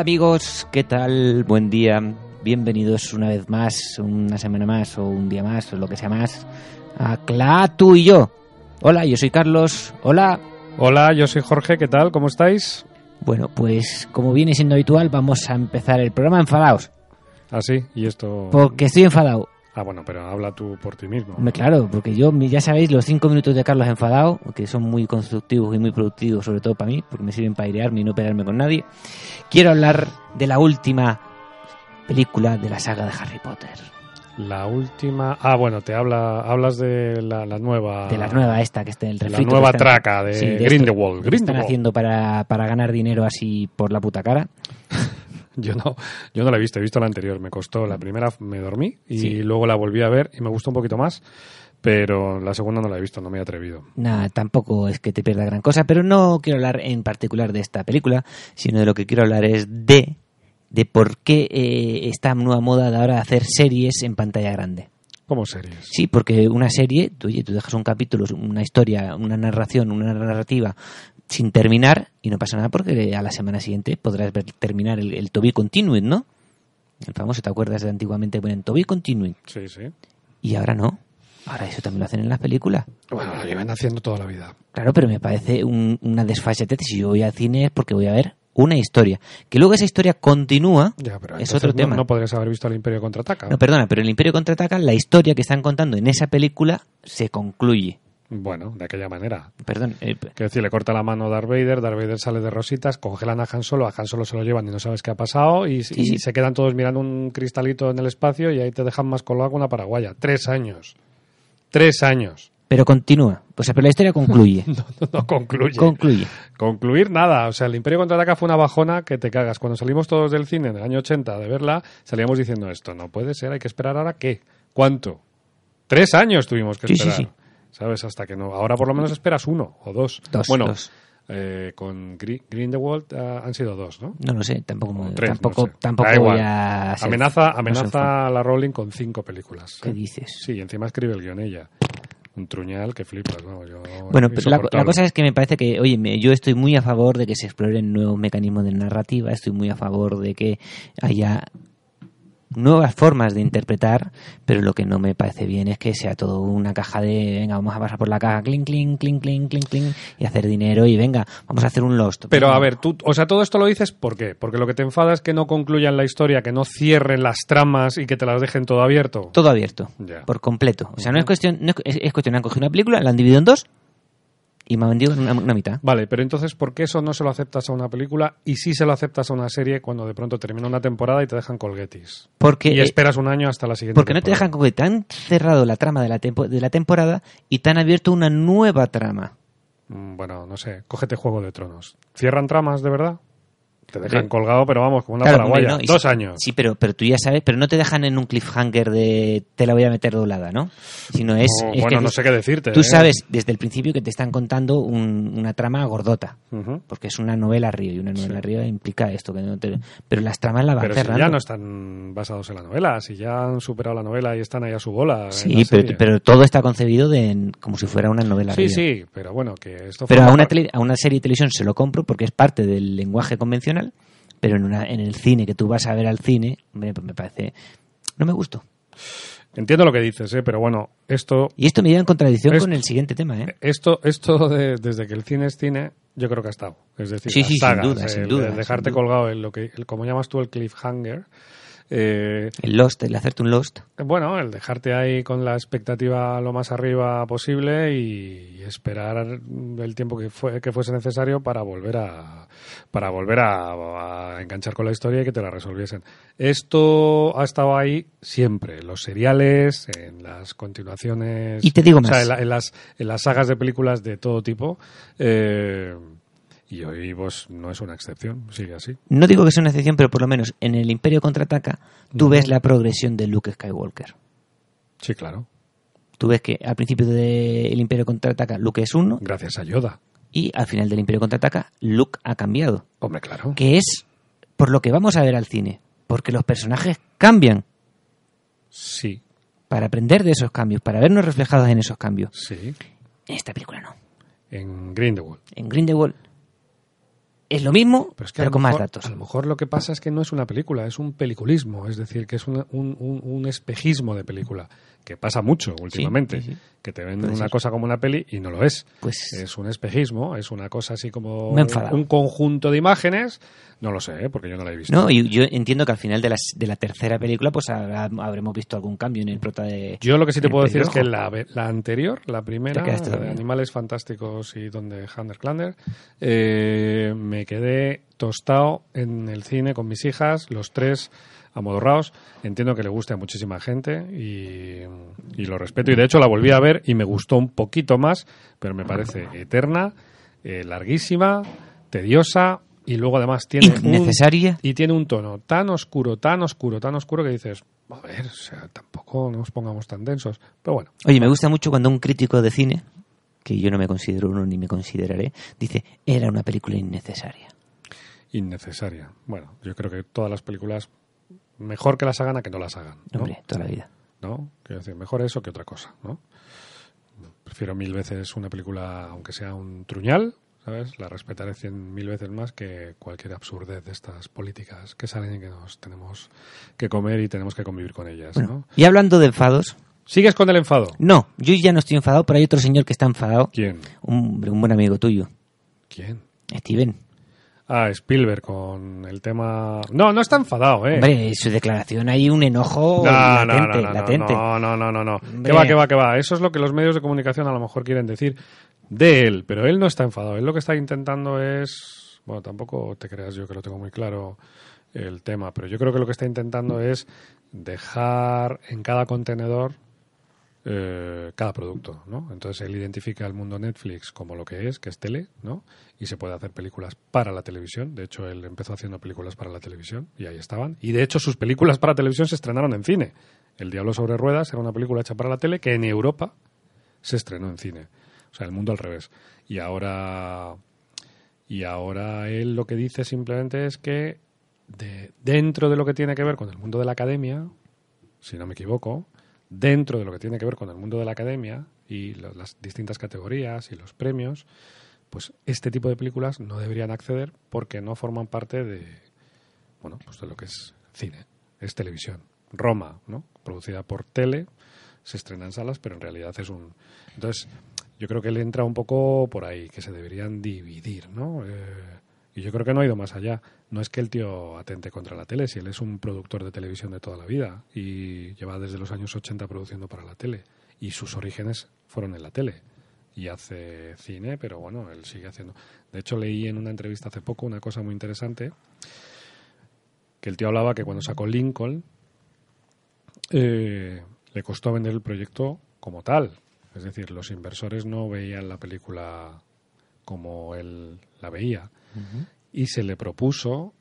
Hola amigos, ¿qué tal? Buen día. Bienvenidos una vez más, una semana más o un día más o lo que sea más a Cla tú y yo. Hola, yo soy Carlos. Hola. Hola, yo soy Jorge, ¿qué tal? ¿Cómo estáis? Bueno, pues como viene siendo habitual, vamos a empezar el programa enfadados. Ah, sí, y esto... Porque estoy enfadado. Ah, bueno, pero habla tú por ti mismo. Claro, porque yo, ya sabéis, los cinco minutos de Carlos enfadado, que son muy constructivos y muy productivos, sobre todo para mí, porque me sirven para airearme y no pelearme con nadie. Quiero hablar de la última película de la saga de Harry Potter. La última... Ah, bueno, te habla, hablas de la, la nueva... De la nueva esta, que está en el La refrito. nueva que están- traca de Sí, de Grindelwald. que están Grindelwald. haciendo para, para ganar dinero así por la puta cara. Yo no, yo no la he visto, he visto la anterior. Me costó, la primera me dormí y Sí. luego la volví a ver y me gustó un poquito más, pero la segunda no la he visto, no me he atrevido. Nada, tampoco es que te pierda gran cosa, pero no quiero hablar en particular de esta película, sino de lo que quiero hablar es de, de por qué eh, esta nueva moda de ahora hacer series en pantalla grande. Como series. Sí, porque una serie, tú, oye, tú dejas un capítulo, una historia, una narración, una narrativa sin terminar y no pasa nada porque a la semana siguiente podrás ver terminar el, el to be continued, ¿no? El famoso, ¿te acuerdas de antiguamente ponían to be continued? Sí, sí. Y ahora no. Ahora eso también lo hacen en las películas. Bueno, lo llevan haciendo toda la vida. Claro, pero me parece un- una desfachatez. Si yo voy al cine es porque voy a ver una historia. Que luego esa historia continúa Ya, pero es otro no- tema. No, podrías haber visto el Imperio Contraataca. No, perdona, pero el Imperio Contraataca, la historia que están contando en esa película se concluye. Bueno, de aquella manera. Perdón, eh, Quiero decir, le corta la mano a Darth Vader, Darth Vader sale de rositas, congelan a Han Solo, a Han Solo se lo llevan y no sabes qué ha pasado y, y sí. se quedan todos mirando un cristalito en el espacio y ahí te dejan más colgado que una paraguaya. Tres años. Tres años. pero continúa. O sea, pero la historia concluye. No, no concluye. concluye. Concluir nada. O sea, el Imperio Contraataca fue una bajona que te cagas. Cuando salimos todos del cine en el año 80 de verla, salíamos diciendo esto. No puede ser, hay que esperar ahora qué. ¿Cuánto? Tres años tuvimos que Sí, sí, esperar. sí. ¿Sabes? Hasta que no. Ahora por lo menos esperas uno o dos. Dos, bueno, dos. eh, con Gri- Grindelwald eh, han sido dos, ¿no? No lo sé, tampoco, me- tres, tampoco, no sé. tampoco Da igual. voy a... ser- Amenaza, amenaza a la Rowling con cinco películas. ¿Qué ¿eh? dices? Sí, encima escribe el guion ella. Un truñal que flipas, ¿no? Yo, Bueno, pero la, cosa es que me parece que, oye, me- yo estoy muy a favor de que se exploren nuevos mecanismos de narrativa, estoy muy a favor de que haya nuevas formas de interpretar, pero lo que no me parece bien es que sea todo una caja de, venga, vamos a pasar por la caja, clink, clink, clink, clink, clink, clink, y hacer dinero y venga, vamos a hacer un Lost. Pero a ver, tú, o sea, todo esto lo dices ¿por qué? Porque lo que te enfada es que no concluyan la historia, que no cierren las tramas y que te las dejen todo abierto. Todo abierto, Ya. por completo. O sea, no es cuestión, no es, es cuestión, han cogido una película, la han dividido en dos y me han vendido una, una mitad. Vale, pero entonces, ¿por qué eso no se lo aceptas a una película y sí se lo aceptas a una serie cuando de pronto termina una temporada y te dejan colguetis? Porque, y eh, esperas un año hasta la siguiente Porque no te dejan temporada. como que te han cerrado la trama de la, tempo- de la temporada y te han abierto una nueva trama. Mm, Bueno, no sé, cógete Juego de Tronos. ¿Cierran tramas de verdad? Te dejan Sí. colgado, pero vamos, como una Claro, paraguaya. hombre, no, y Dos sí- años. Sí, pero, pero tú ya sabes, pero no te dejan en un cliffhanger de te la voy a meter doblada, ¿no? Sino es, No, es bueno, que no sé qué decirte. tú ¿eh? sabes desde el principio que te están contando un- una trama gordota. Porque es una novela río y una novela Sí. río implica esto. Que no te- pero las tramas las van Pero si cerrando. ya no están basados en la novela, si ya han superado la novela y están ahí a su bola. sí, la pero, pero todo está concebido de, como si fuera una novela Sí, río. sí, pero bueno, que esto Pero a una, tele- a una serie de televisión se lo compro porque es parte del lenguaje convencional, pero en, una, en el cine, que tú vas a ver al cine, hombre, pues me parece... No me gustó. Entiendo lo que dices, ¿eh? pero bueno, esto, Y esto me lleva en contradicción con el siguiente tema, ¿eh? esto, esto de- desde que el cine es cine, yo creo que ha estado. Es decir, Sí, sin duda, sin duda, el dejarte sin duda. colgado en lo que, el- como llamas tú el cliffhanger. Eh, El Lost, el hacerte un Lost. bueno, el dejarte ahí con la expectativa lo más arriba posible y esperar el tiempo que, fue, que fuese necesario para volver a para volver a, a enganchar con la historia y que te la resolviesen. Esto ha estado ahí siempre, en los seriales, en las continuaciones, Y te digo o sea, más. en, la- en las, en las sagas de películas de todo tipo. eh, y hoy pues no es una excepción, sigue así. No digo que sea una excepción, pero por lo menos en el Imperio Contraataca tú ves la progresión de Luke Skywalker. Sí, claro. Tú ves que al principio del Imperio Contraataca Luke es uno Gracias a Yoda. y al final del Imperio Contraataca Luke ha cambiado. Hombre, claro. Que es por lo que vamos a ver al cine. Porque los personajes cambian. Sí, Para aprender de esos cambios, para vernos reflejados en esos cambios. sí. En esta película no. En Grindelwald. En Grindelwald es lo mismo, Pero es que pero a lo con más datos. A lo mejor lo que pasa es que no es una película, es un peliculismo, es decir, que es un, un- un- un espejismo de película, que pasa mucho últimamente, sí, sí. que te venden una cosa como una peli y no lo es. Pues Es un espejismo, es una cosa así como un conjunto de imágenes, no lo sé, ¿eh? porque yo no la he visto. no, y yo entiendo que al final de, las, de la tercera película pues habrá- habremos visto algún cambio en el prota de Yo lo que sí te puedo decir es que la, la anterior, la primera, la de. Animales Fantásticos y donde Hunter Klander, eh, me quedé tostado en el cine con mis hijas, los tres amodorrados. Entiendo que le guste a muchísima gente y, y lo respeto. Y de hecho la volví a ver y me gustó un poquito más, pero me parece eterna, eh, larguísima, tediosa y luego además tiene un, innecesaria. y tiene un tono tan oscuro, tan oscuro, tan oscuro que dices, a ver, o sea, tampoco nos pongamos tan densos. Pero bueno, Oye, me gusta mucho cuando un crítico de cine, que yo no me considero uno ni me consideraré, dice, era una película innecesaria. innecesaria. Bueno, yo creo que todas las películas, mejor que las hagan a que no las hagan. ¿no? Hombre, toda la vida. ¿No? Quiero decir, mejor eso que otra cosa, ¿no? Prefiero mil veces una película, aunque sea un truñal, ¿sabes? La respetaré cien mil veces más que cualquier absurdez de estas políticas que salen y que nos tenemos que comer y tenemos que convivir con ellas, Bueno, ¿no? y hablando de enfados, ¿Sigues con el enfado? no, yo ya no estoy enfadado, pero hay otro señor que está enfadado, ¿Quién? un, un buen amigo tuyo, ¿Quién? Steven. Ah, Spielberg con el tema... No, no está enfadado, ¿eh? Hombre, en su declaración hay un enojo no, no, latente, no, no, latente. no, no, no, no, no. Hombre. Que va, que va, que va. Eso es lo que los medios de comunicación a lo mejor quieren decir de él, pero él no está enfadado. Él lo que está intentando es... Bueno, tampoco te creas yo que lo tengo muy claro el tema, pero yo creo que lo que está intentando es dejar en cada contenedor eh, cada producto, ¿no? Entonces él identifica el mundo Netflix como lo que es, que es tele, ¿no? Y se puede hacer películas para la televisión. De hecho, él empezó haciendo películas para la televisión y ahí estaban. Y de hecho, sus películas para televisión se estrenaron en cine. El Diablo sobre Ruedas era una película hecha para la tele que en Europa se estrenó en cine. O sea, el mundo al revés. Y ahora, y ahora él lo que dice simplemente es que de, dentro de lo que tiene que ver con el mundo de la academia, si no me equivoco, dentro de lo que tiene que ver con el mundo de la academia y lo- las distintas categorías y los premios, pues este tipo de películas no deberían acceder porque no forman parte de, bueno, pues de lo que es cine, es televisión. Roma, ¿no? Producida por Tele, se estrena en salas, pero en realidad es un... Entonces, yo creo que él entra un poco por ahí, que se deberían dividir, ¿no? Eh, y yo creo que no ha ido más allá. No es que el tío atente contra la tele, si él es un productor de televisión de toda la vida y lleva desde los años 80 produciendo para la tele. Y sus orígenes fueron en la tele. Y hace cine, pero bueno, él sigue haciendo. De hecho, leí en una entrevista hace poco una cosa muy interesante, que el tío hablaba que cuando sacó Lincoln, eh, le costó vender el proyecto como tal. Es decir, los inversores no veían la película como él la veía. Y se le propuso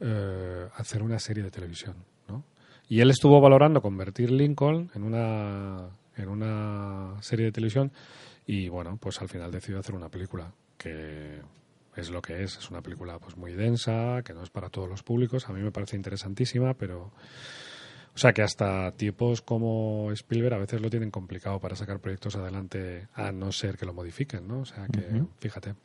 eh, hacer una serie de televisión. ¿no? Y él estuvo valorando convertir Lincoln en una, en una serie de televisión y bueno, pues al final decidió hacer una película que es lo que es. Es una película pues muy densa, que no es para todos los públicos. A mí me parece interesantísima, pero... O sea que hasta tipos como Spielberg a veces lo tienen complicado para sacar proyectos adelante, a no ser que lo modifiquen, ¿no? O sea que, fíjate.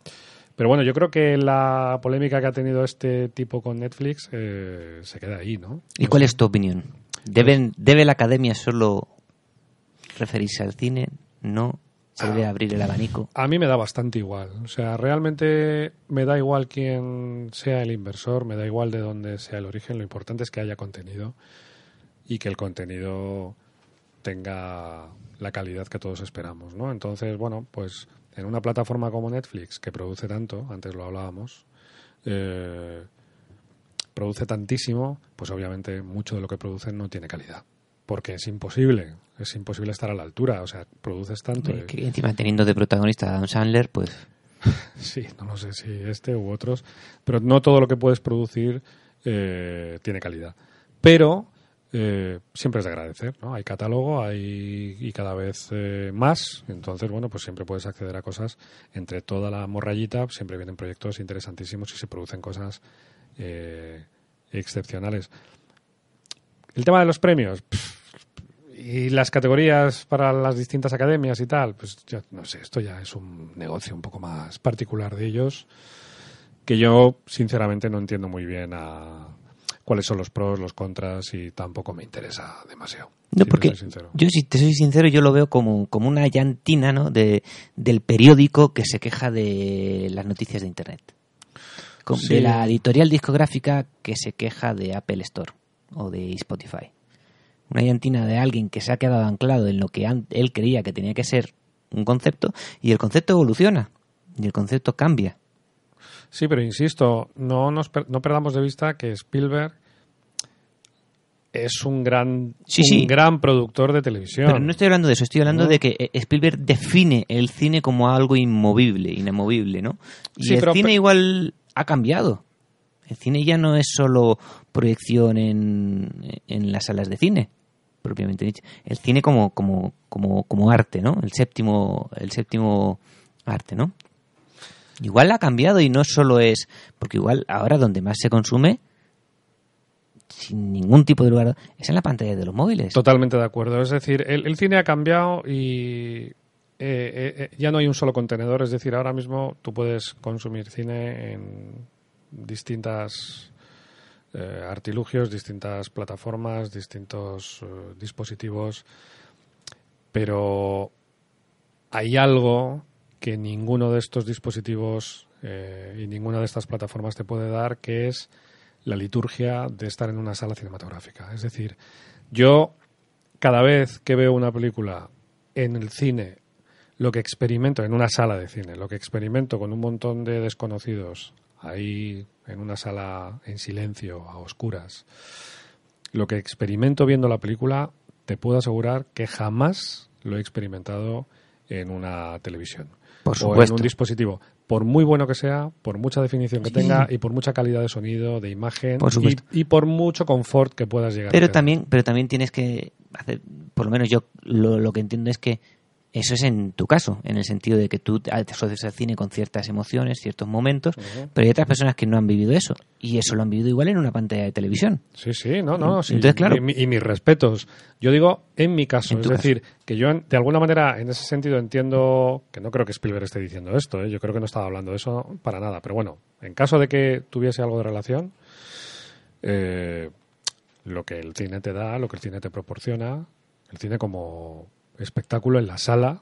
Pero bueno, yo creo que la polémica que ha tenido este tipo con Netflix eh, se queda ahí, ¿no? ¿Y cuál es tu opinión? ¿Deben, ¿Debe la academia solo referirse al cine? ¿No? ¿Se debe abrir el abanico? A mí me da bastante igual. O sea, realmente me da igual quién sea el inversor, me da igual de dónde sea el origen. Lo importante es que haya contenido y que el contenido tenga la calidad que todos esperamos, ¿no? Entonces, bueno, pues en una plataforma como Netflix, que produce tanto, antes lo hablábamos, eh, produce tantísimo, pues obviamente mucho de lo que producen no tiene calidad. Porque es imposible, es imposible estar a la altura. O sea, produces tanto. Eh, que encima teniendo de protagonista a Adam Sandler, pues Sí, no lo sé si este u otros, pero no todo lo que puedes producir eh, tiene calidad. Pero eh, siempre es de agradecer, ¿no? Hay catálogo, hay y cada vez eh, más, entonces, bueno, pues siempre puedes acceder a cosas. Entre toda la morrayita siempre vienen proyectos interesantísimos y se producen cosas eh, excepcionales. El tema de los premios y las categorías para las distintas academias y tal, pues ya no sé, esto ya es un negocio un poco más particular de ellos. que yo sinceramente no entiendo muy bien a cuáles son los pros, los contras y tampoco me interesa demasiado. No, si porque yo, si te soy sincero, yo lo veo como, como una llantina ¿no? de, del periódico que se queja de las noticias de Internet. Con- Sí. De la editorial discográfica que se queja de Apple Store o de Spotify. Una llantina de alguien que se ha quedado anclado en lo que él creía que tenía que ser un concepto y el concepto evoluciona y el concepto cambia. Sí, pero insisto, no, nos per- no perdamos de vista que Spielberg es un gran, Sí, un sí. gran productor de televisión. Pero no estoy hablando de eso, estoy hablando No. de que eh, Spielberg define el cine como algo inmovible, inamovible, ¿no? Y Sí, el pero- cine igual ha cambiado. El cine ya no es solo proyección en, en las salas de cine, propiamente dicho. El cine como, como, como, como arte, ¿no? El séptimo, el séptimo arte, ¿no? Igual ha cambiado y no solo es. Porque igual ahora donde más se consume, sin ningún tipo de lugar, es en la pantalla de los móviles. Totalmente de acuerdo. Es decir, el, cine ha cambiado y eh, eh, eh, ya no hay un solo contenedor. Es decir, ahora mismo tú puedes consumir cine en distintas artilugios, distintas plataformas, distintos dispositivos, pero hay algo que ninguno de estos dispositivos eh, y ninguna de estas plataformas te puede dar, que es la liturgia de estar en una sala cinematográfica. Es decir, yo cada vez que veo una película en el cine, lo que experimento en una sala de cine, lo que experimento con un montón de desconocidos ahí en una sala en silencio, a oscuras, lo que experimento viendo la película, te puedo asegurar que jamás lo he experimentado en una televisión Por o en supuesto. un dispositivo. Por muy bueno que sea, por mucha definición que Sí. tenga y por mucha calidad de sonido, de imagen Por y, supuesto. y por mucho confort que puedas llegar Pero también, pero también tienes que hacer, por lo menos yo lo, lo que entiendo es que eso es en tu caso, en el sentido de que tú te asocias al cine con ciertas emociones, ciertos momentos, pero hay otras personas que no han vivido eso y eso lo han vivido igual en una pantalla de televisión. Sí, sí, no, no. sí. Entonces, claro. Y, mi- y mis respetos. Yo digo en mi caso. En es caso. decir, que yo de alguna manera en ese sentido entiendo que no creo que Spielberg esté diciendo esto. ¿eh? Yo creo que no estaba hablando de eso para nada. Pero bueno, en caso de que tuviese algo de relación, eh, lo que el cine te da, lo que el cine te proporciona, el cine como espectáculo en la sala,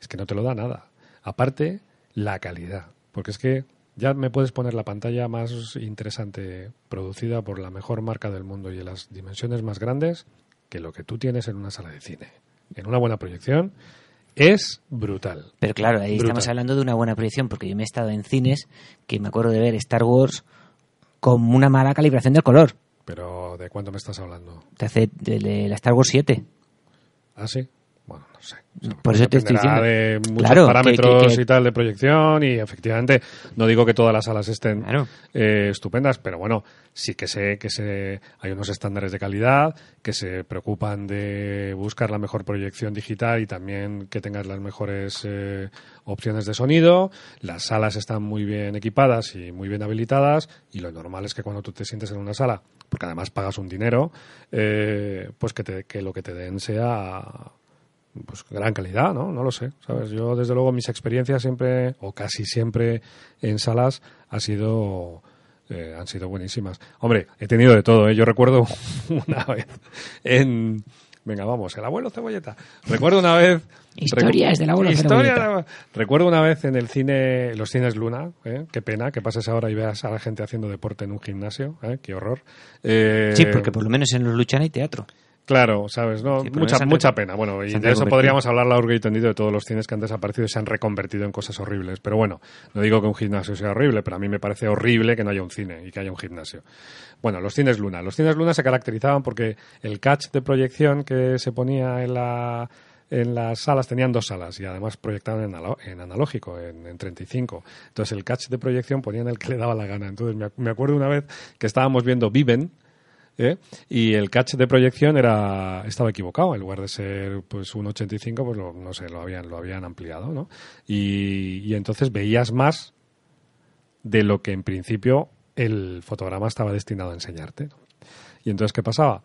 es que no te lo da nada. Aparte, la calidad. Porque es que ya me puedes poner la pantalla más interesante producida por la mejor marca del mundo y en las dimensiones más grandes que lo que tú tienes en una sala de cine. En una buena proyección es brutal. Pero claro, ahí Brutal. estamos hablando de una buena proyección, porque yo me he estado en cines que me acuerdo de ver Star Wars con una mala calibración del color. Pero ¿de cuánto me estás hablando? Te hace de, de la Star Wars 7. ¿Ah, sí? Bueno, no sé. O sea, Por eso te estoy diciendo. de muchos Claro, que- parámetros que- que- y tal de proyección y efectivamente no digo que todas las salas estén Claro. eh, estupendas, pero bueno, sí que sé que se, hay unos estándares de calidad que se preocupan de buscar la mejor proyección digital y también que tengas las mejores eh, opciones de sonido. Las salas están muy bien equipadas y muy bien habilitadas y lo normal es que cuando tú te sientes en una sala, porque además pagas un dinero, eh, pues que, te- que lo que te den sea pues gran calidad, ¿no? No lo sé, ¿sabes? Yo, desde luego, mis experiencias siempre, o casi siempre, en salas ha sido, eh, han sido buenísimas. Hombre, he tenido de todo, ¿eh? Yo recuerdo una vez en... Venga, vamos, el abuelo Cebolleta. Recuerdo una vez... Historias recu- del abuelo Cebolleta. Recuerdo una vez en el cine, los cines Luna, ¿eh? qué pena que pases ahora y veas a la gente haciendo deporte en un gimnasio, ¿eh? qué horror. Eh, Sí, porque por lo menos en los luchan hay teatro. Claro, sabes, ¿no? Sí, mucha, mucha pena. Bueno, y de eso podríamos hablar largo y tendido de todos los cines que han desaparecido y se han reconvertido en cosas horribles. Pero bueno, no digo que un gimnasio sea horrible, pero a mí me parece horrible que no haya un cine y que haya un gimnasio. Bueno, los cines Luna. Los cines Luna se caracterizaban porque el catch de proyección que se ponía en la en las salas tenían dos salas y además proyectaban en, analógico, en, en 35. Entonces el catch de proyección ponían el que le daba la gana. Entonces me, ac- me acuerdo una vez que estábamos viendo Viven, ¿eh? y el catch de proyección era estaba equivocado. En lugar de ser pues un 85 pues lo- no sé lo habían lo habían ampliado no y, y entonces veías más de lo que en principio el fotograma estaba destinado a enseñarte y entonces qué pasaba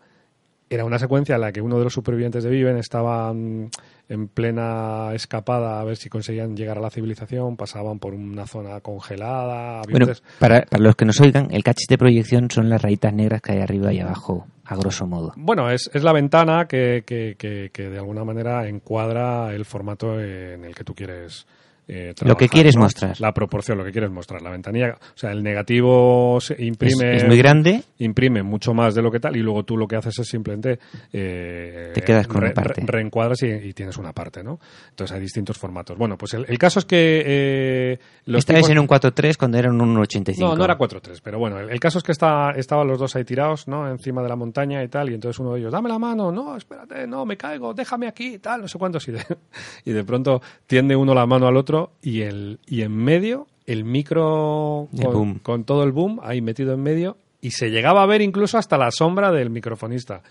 era una secuencia en la que uno de los supervivientes de Viven estaba mm, en plena escapada a ver si conseguían llegar a la civilización, pasaban por una zona congelada. Bueno, para, para los que nos oigan, el cachis de proyección son las rayitas negras que hay arriba y abajo, a grosso modo. Bueno, es, es la ventana que, que, que, que de alguna manera encuadra el formato en el que tú quieres. Eh, Lo que quieres mostrar. La proporción, lo que quieres mostrar. La ventanilla, o sea, el negativo se imprime. es muy grande, imprime mucho más de lo que tal y luego tú lo que haces es simplemente eh, Te quedas con una parte. re- reencuadras y, y tienes una parte, ¿no? Entonces hay distintos formatos. Bueno, pues el, el caso es que eh, los esta tipos- en un 4.3 cuando era un 1.85. no, no era 4-3, pero bueno, el, el caso es que está, estaban los dos ahí tirados, ¿no? Encima de la montaña y tal, y entonces uno de ellos, dame la mano, no, espérate, no, me caigo, déjame aquí y tal, no sé cuántos, y de, y de pronto tiende uno la mano al otro y, el, y en medio el micro El con, con todo el boom ahí metido en medio y se llegaba a ver incluso hasta la sombra del microfonista.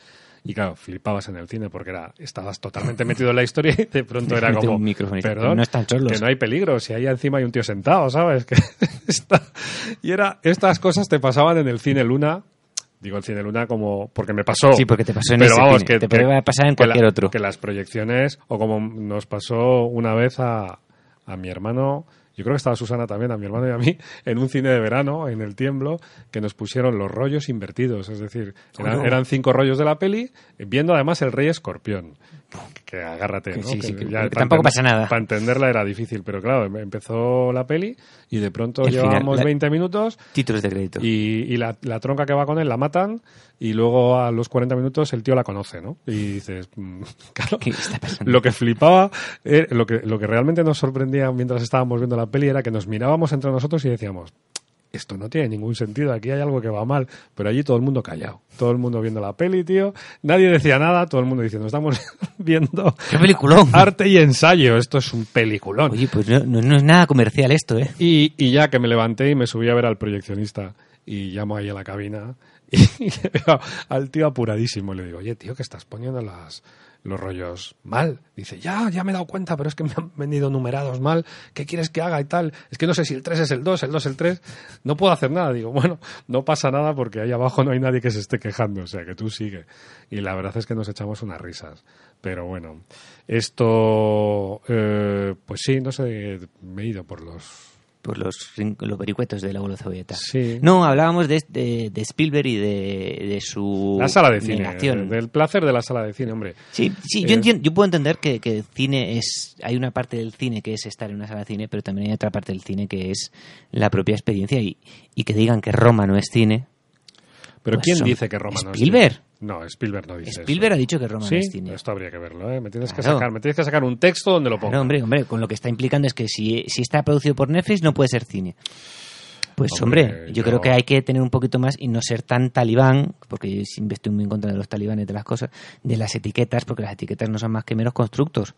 Y claro, flipabas en el cine porque era estabas totalmente metido en la historia y de pronto era como, un microfonista, perdón, no están solos. que no hay peligro, si ahí encima hay un tío sentado, ¿sabes? Que está... Y era, estas cosas te pasaban en el cine Luna, digo el cine Luna como, porque me pasó. Sí, porque te pasó en Pero ese vamos, cine. que Te puede pasar en que cualquier otro. Que las proyecciones, o como nos pasó una vez a, a mi hermano, yo creo que estaba Susana también, a mi hermano y a mí, en un cine de verano, en el Tiemblo, que nos pusieron los rollos invertidos. Es decir, eran, eran cinco rollos de la peli, viendo además el Rey Escorpión. Que agárrate, Que ¿no? sí, sí, que- que para tampoco pasa nada. Para entenderla era difícil, pero claro, em- empezó la peli y de pronto El final, llevábamos la- 20 minutos Títulos de crédito. y, y la, la tronca que va con él la matan y luego a los 40 minutos el tío la conoce, ¿no? Y dices, mm, claro, ¿Qué está pasando? lo que flipaba, eh, lo, que, lo que realmente nos sorprendía mientras estábamos viendo la peli era que nos mirábamos entre nosotros y decíamos, esto no tiene ningún sentido, aquí hay algo que va mal, pero allí todo el mundo callado, todo el mundo viendo la peli, tío, nadie decía nada, todo el mundo diciendo, estamos viendo ¡Qué peliculón! arte y ensayo, esto es un peliculón. Oye, pues no, no- no es nada comercial esto, ¿eh? Y, y ya que me levanté y me subí a ver al proyeccionista y llamo ahí a la cabina y, le veo al tío apuradísimo. Le digo, oye, tío, que estás poniendo las, los rollos mal. Dice, ya, ya me he dado cuenta, pero es que me han venido numerados mal. ¿Qué quieres que haga y tal? Es que no sé si el 3 es el 2, el 2 es el 3. No puedo hacer nada. Digo, bueno, no pasa nada porque ahí abajo no hay nadie que se esté quejando. O sea, que tú sigue. Y la verdad es que nos echamos unas risas. Pero bueno, esto, eh, pues sí, no sé, me he ido por los Por los, los vericuetos del abuelo cebolleta. Sí. No, hablábamos de, de, de Spielberg y de, de su La sala de cine, negación. del placer de la sala de cine, hombre. Sí, sí, Eh, yo entiendo, yo puedo entender que, que cine es, hay una parte del cine que es estar en una sala de cine, pero también hay otra parte del cine que es la propia experiencia y, y que digan que Roma no es cine. Pero Pues ¿quién dice que Roma no es Spielberg. No, Spielberg no dice Spielberg ha dicho que Roma Sí, no es cine. esto habría que verlo, ¿eh? Me tienes que sacar, me tienes que sacar un texto donde lo ponga. Claro, hombre, hombre, con lo que está implicando es que si, si está producido por Netflix no puede ser cine. Pues Hombre, hombre, yo, yo- creo que hay que tener un poquito más y no ser tan talibán, porque yo siempre estoy muy en contra de los talibanes de las cosas, de las etiquetas, porque las etiquetas no son más que meros constructos.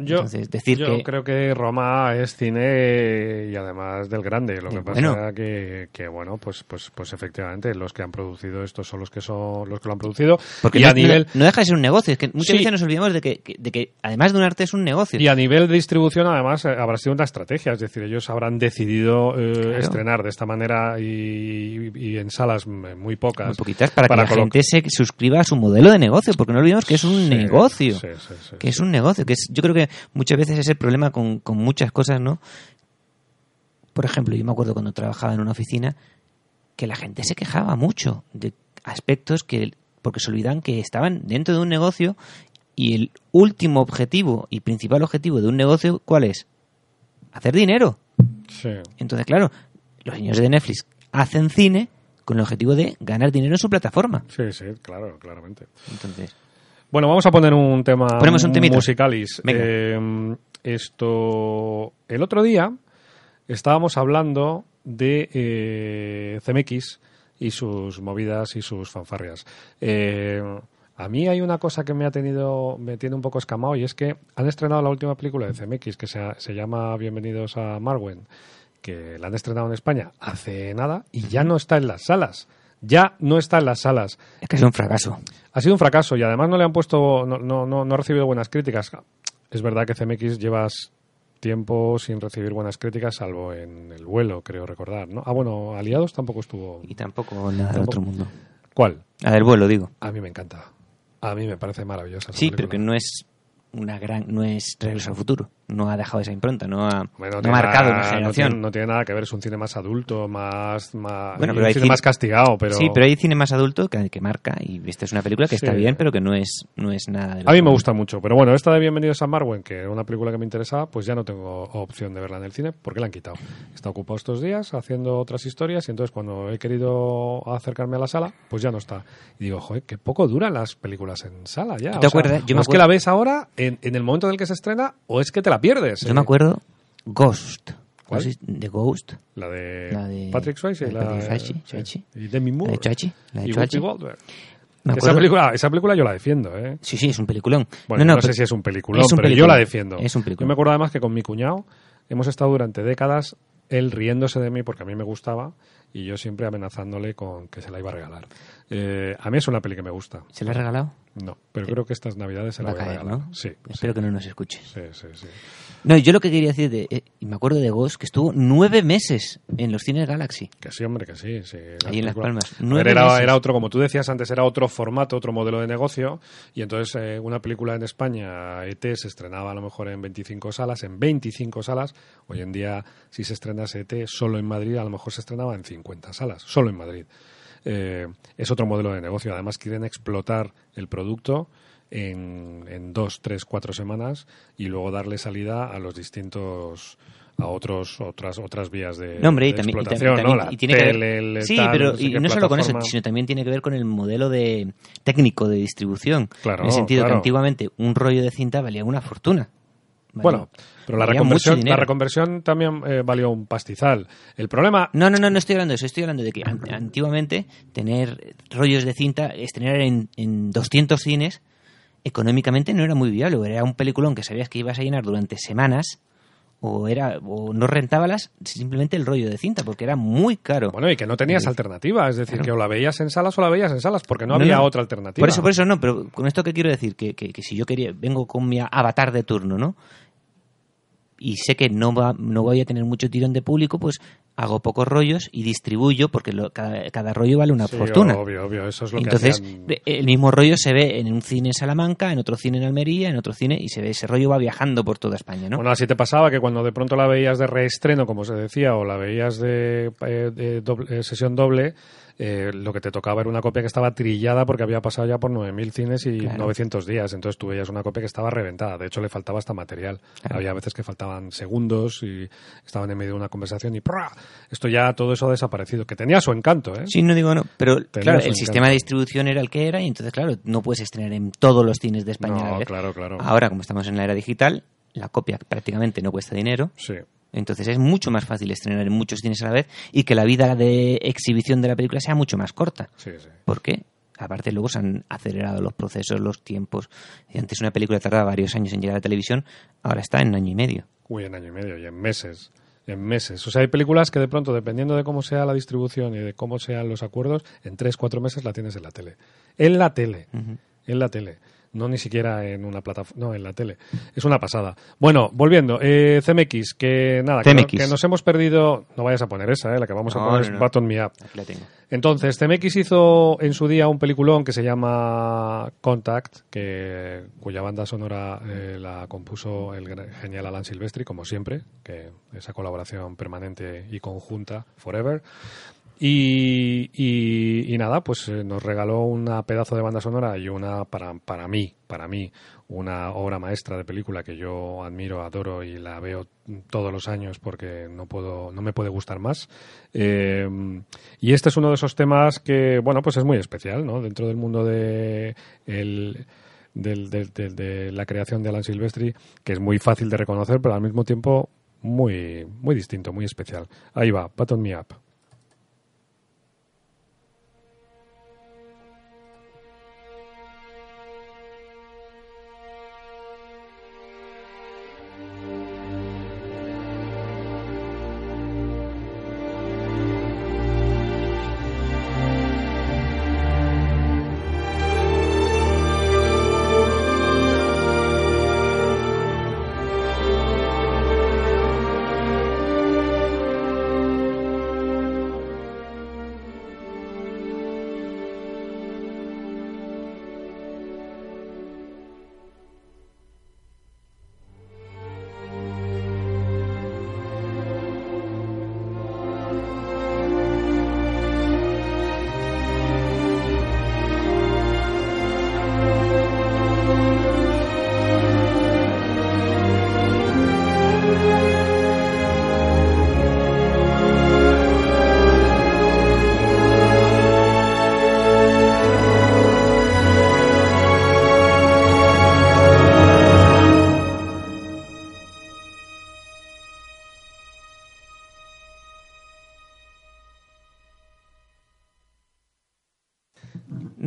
Yo, Entonces, decir yo que creo que Roma es cine y además del grande. Lo que bueno. pasa que, que bueno, pues, pues, pues efectivamente los que han producido esto son los que son los que lo han producido. Porque y no, a nivel no, no deja de ser un negocio. Es que muchas Sí. veces nos olvidamos de que, de que además de un arte es un negocio. Y a nivel de distribución, además, eh, habrá sido una estrategia. Es decir, ellos habrán decidido eh, estrenar de esta manera y, y en salas m- muy pocas. Muy poquitas para, para que la gente se suscriba a su modelo de negocio, porque no olvidemos que es un Sí, negocio. sí, que es un negocio, que es, yo creo que muchas veces es el problema con, con muchas cosas, ¿no? Por ejemplo, yo me acuerdo cuando trabajaba en una oficina que la gente se quejaba mucho de aspectos que porque se olvidan que estaban dentro de un negocio y el último objetivo y principal objetivo de un negocio ¿cuál es? Hacer dinero. Sí. Entonces, claro, los señores de Netflix hacen cine con el objetivo de ganar dinero en su plataforma. Sí, sí, claro, claramente. Entonces, Bueno, vamos a poner un tema Ponemos un temita. musicalis. Venga. Eh, esto, el otro día estábamos hablando de eh, CMX y sus movidas y sus fanfarrias. Eh, a mí hay una cosa que me ha tenido, me tiene un poco escamado y es que han estrenado la última película de CMX que se, se llama Bienvenidos a Marwen, que la han estrenado en España hace nada y ya no está en las salas. Ya no está en las salas. es que es un fracaso. Ha sido un fracaso y además no le han puesto, no, no, no, no ha recibido buenas críticas. Es verdad que CMX llevas tiempo sin recibir buenas críticas, salvo en el vuelo, creo recordar, ¿no? Ah, bueno, Aliados tampoco estuvo. Y tampoco nada del otro mundo. ¿Cuál? La del vuelo, digo. A mí me encanta. A mí me parece maravillosa. Sí, pero que no es una gran, no es Regreso al Futuro. No ha dejado esa impronta, no ha, Bueno, no ha marcado nada- una no generación. tiene, no tiene nada que ver, es un cine más adulto, más, más, Bueno, pero un cine cine- más castigado, pero... Sí, pero hay cine más adulto que, que marca y esta es una película que está bien, pero que no es, no es nada de lo A mí me gusta mucho, pero bueno, esta de Bienvenidos a Marwen, que era una película que me interesaba, pues ya no tengo opción de verla en el cine porque la han quitado. Está ocupado estos días haciendo otras historias y entonces cuando he querido acercarme a la sala, pues ya no está. Y digo, joder, qué poco duran las películas en sala ya. ¿Tú te O sea, acuerdas? Yo o me es que la ves ahora en, en el momento en el que se estrena o es que te la pierdes. Yo ¿eh? me acuerdo Ghost. ¿Cuál? No sé, de Ghost. La de, La de- Patrick Swayze la de sí. Swayze. y Demi Moore. La de Chachi. La de Chachi. Esa película, esa película yo la defiendo, ¿eh? Sí, sí, es un peliculón. Bueno, no, sé pero- si es un peliculón, es un pero yo la defiendo. Es un Yo peliculón. me acuerdo además que con mi cuñado hemos estado durante décadas él riéndose de mí porque a mí me gustaba y yo siempre amenazándole con que se la iba a regalar. Eh, a mí es una peli que me gusta. ¿Se la ha regalado? No, pero creo que estas navidades se la Va a voy a caer, regalar. ¿no? Sí, Espero que no nos escuche. sí, sí, sí. No, yo lo que quería decir, de, eh, y me acuerdo de Ghost, que estuvo nueve meses en los cines Galaxy. Que sí, hombre, que sí. sí Ahí en Las Palmas. Nueve era, meses. era otro, como tú decías antes, era otro formato, otro modelo de negocio. Y entonces eh, una película en España, ET, se estrenaba a lo mejor en 25 salas, en 25 salas. Hoy en día, si se estrenase ET solo en Madrid, a lo mejor se estrenaba en 50 salas, solo en Madrid. Eh, es otro modelo de negocio. Además, quieren explotar el producto en, en dos, tres, cuatro semanas y luego darle salida a los distintos a otros otras otras vías de, No, hombre, y de también, y explotación, también- ¿no? La y tiene que ver- el sí, tal, pero no sé y no solo con eso, sino también tiene que ver con el modelo de técnico de distribución. Claro, en el sentido claro. que antiguamente un rollo de cinta valía una fortuna. Valía- Bueno, pero la reconversión, la reconversión también eh, valió un pastizal. El problema, No, no, no, no estoy hablando de eso. Estoy hablando de que an- antiguamente tener rollos de cinta, estrenar en, en 200 cines, económicamente no era muy viable. Era un peliculón que sabías que ibas a llenar durante semanas o era o no rentábalas simplemente el rollo de cinta porque era muy caro. bueno, y que no tenías Sí. alternativa, es decir, Claro. que o la veías en salas o la veías en salas, porque no, No, había no. otra alternativa. Por eso, por eso no, pero con esto que quiero decir, que, que, que si yo quería, vengo con mi avatar de turno, ¿no? Y sé que no, va, no voy a tener mucho tirón de público, pues hago pocos rollos y distribuyo, porque lo- cada, cada rollo vale una Sí, fortuna. Obvio, obvio, eso es lo Entonces, que hacían. el mismo rollo se ve en un cine en Salamanca, en otro cine en Almería, en otro cine, y se ve ese rollo va viajando por toda España, ¿no? Bueno, así te pasaba que cuando de pronto la veías de reestreno, como se decía, o la veías de, eh, de doble- eh, sesión doble, eh, lo que te tocaba era una copia que estaba trillada porque había pasado ya por 9.000 cines y Claro. 900 días. Entonces tú veías una copia que estaba reventada. De hecho, le faltaba hasta material. Claro. Había veces que faltaban segundos y estaban en medio de una conversación y ¡prua! Esto ya, todo eso ha desaparecido. Que tenía su encanto, ¿eh? Sí, no digo no, pero Tenía claro, el encanto. sistema de distribución era el que era y entonces, claro, no puedes estrenar en todos los cines de España. No, vez. claro, claro. Ahora, como estamos en la era digital, la copia prácticamente no cuesta dinero. Sí. Entonces es mucho más fácil estrenar en muchos cines a la vez y que la vida de exhibición de la película sea mucho más corta. Sí, sí. ¿Por qué? Aparte luego se han acelerado los procesos, los tiempos. Y antes una película tardaba varios años en llegar a la televisión, ahora está en año y medio. Uy, en año y medio y en meses. En meses. O sea, hay películas que de pronto, dependiendo de cómo sea la distribución y de cómo sean los acuerdos, en tres, cuatro meses la tienes en la tele. En la tele. En la tele. No ni siquiera en una plataforma. No, en la tele. Es una pasada. Bueno, volviendo. Eh, CMX, que nada, CMX. que nos hemos perdido. No vayas a poner esa, eh, la que vamos a poner no, es. Button Me Up. Aquí la tengo. Entonces, CMX hizo en su día un peliculón que se llama Contact, que, cuya banda sonora eh, la compuso el genial Alan Silvestri, como siempre, que esa colaboración permanente y conjunta, forever. Y, nada, pues eh, nos regaló una pedazo de banda sonora y una, para, para mí, para mí, una obra maestra de película que yo admiro, adoro y la veo todos los años porque no puedo, no me puede gustar más. Eh, y este es uno de esos temas que, bueno, pues es muy especial, ¿no? Dentro del mundo de el, de la creación de Alan Silvestri, que es muy fácil de reconocer, pero al mismo tiempo muy, muy distinto, muy especial. Ahí va, Button Me Up.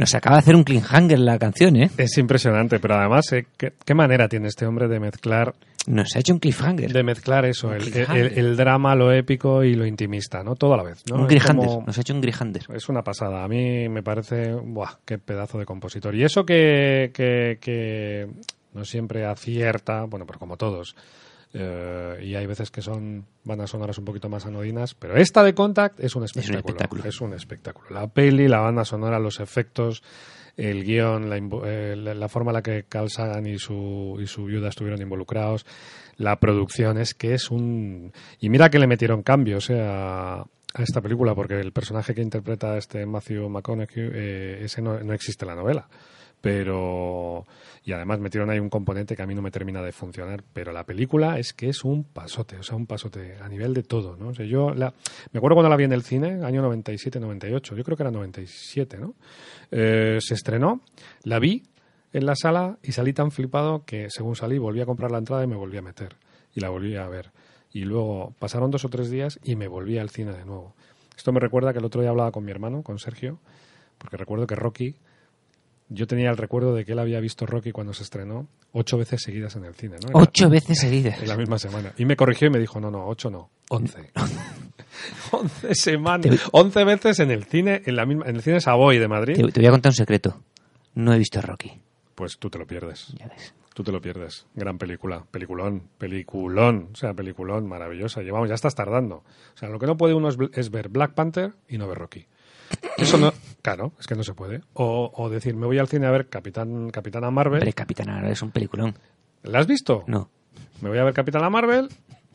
Nos acaba de hacer un cliffhanger la canción, ¿eh? Es impresionante, pero además, eh, ¿qué, qué manera tiene este hombre de mezclar Nos ha hecho un cliffhanger. de mezclar eso, el, el- el drama, lo épico y lo intimista, ¿no? Todo a la vez, ¿no? un grijander. como- Nos ha hecho un grijander. Es una pasada. A mí me parece, ¡buah! Qué pedazo de compositor. Y eso que, que, que no siempre acierta, bueno, pero como todos. Eh, y hay veces que son bandas sonoras un poquito más anodinas, pero esta de Contact es un espectáculo. espectáculo. Es un espectáculo. La peli, la banda sonora, los efectos, el guion, la, eh, la- la forma en la que Carl Sagan y su, y su viuda estuvieron involucrados, la producción, es que es un... Y mira que le metieron cambios eh, a, a esta película, porque el personaje que interpreta este Matthew McConaughey, eh, ese no, no existe en la novela. Pero. Y además metieron ahí un componente que a mí no me termina de funcionar. Pero la película es que es un pasote, o sea, un pasote a nivel de todo, ¿no? O sea, yo la, me acuerdo cuando la vi en el cine, año 97-98, yo creo que era 97, ¿no? Eh, se estrenó, la vi en la sala y salí tan flipado que según salí volví a comprar la entrada y me volví a meter. Y la volví a ver. Y luego pasaron dos o tres días y me volví al cine de nuevo. Esto me recuerda que el otro día hablaba con mi hermano, con Sergio, porque recuerdo que Rocky, yo tenía el recuerdo de que él había visto Rocky cuando se estrenó ocho veces seguidas en el cine, ¿no? La- Ocho veces seguidas. en la misma semana. Y me corrigió y me dijo, no, no, ocho no, once. once semanas, once veces en el cine, en la misma, en el cine Savoy de Madrid. Te, te voy a contar un secreto. No he visto Rocky. Pues tú te lo pierdes. Ya ves. Tú te lo pierdes. Gran película. Peliculón. Peliculón. O sea, peliculón maravillosa. Llevamos, ya estás tardando. O sea, lo que no puede uno es, es ver Black Panther y no ver Rocky. Eso no. Claro, es que no se puede. O, o decir, me voy al cine a ver Capitán, Capitana Marvel. Hombre, Capitán ahora es un peliculón. ¿La has visto? No. Me voy a ver Capitana Marvel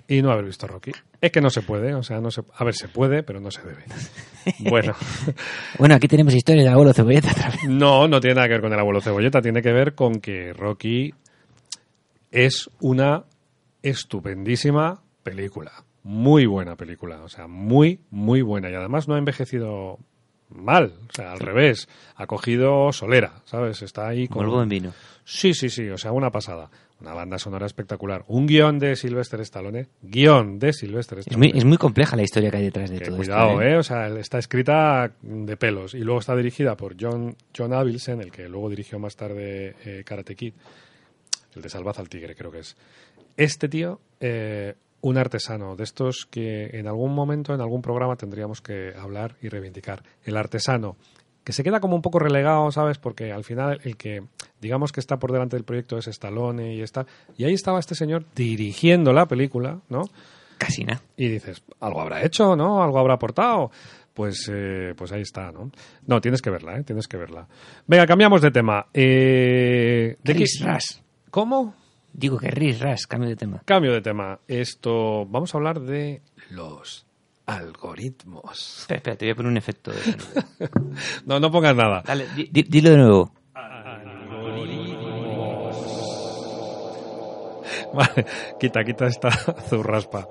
y no haber visto Rocky. Es que no se puede. O sea, no se. A ver, se puede, pero no se debe. Bueno. Bueno, aquí tenemos historia de abuelo cebolleta otra vez. No, no tiene nada que ver con el abuelo cebolleta, tiene que ver con que Rocky es una estupendísima película. Muy buena película, o sea, muy, muy buena. Y además no ha envejecido mal, o sea, al revés. Ha cogido solera, ¿sabes? Está ahí Como con... el buen vino. Sí, sí, sí, o sea, una pasada. Una banda sonora espectacular. Un guion de Sylvester Stallone. Guión de Sylvester Es Stallone. muy, es muy compleja la historia que hay detrás de Que todo cuidado, esto. ¿eh? O sea, está escrita de pelos y luego está dirigida por John, John Avildsen, el que luego dirigió más tarde eh, Karate Kid, el de Salvaz al Tigre, creo que es. Este tío, eh, un artesano de estos que en algún momento, en algún programa tendríamos que hablar y reivindicar. El artesano, que se queda como un poco relegado, ¿sabes? Porque al final el que, digamos que está por delante del proyecto es Stallone y está... Y ahí estaba este señor dirigiendo la película, ¿no? Casi nada. y dices, algo habrá hecho, ¿no? Algo habrá aportado. Pues, eh, pues ahí está, ¿no? No, tienes que verla, ¿eh? Tienes que verla. Venga, cambiamos de tema. Eh, ¿de qué-. ¿Cómo? Digo que ris ras, cambio de tema. Cambio de tema. Esto, vamos a hablar de los algoritmos. Espera, espera, te voy a poner un efecto. de. No, no pongas nada. Dale, di- di- dilo de nuevo. Vale, quita, quita esta zurraspa.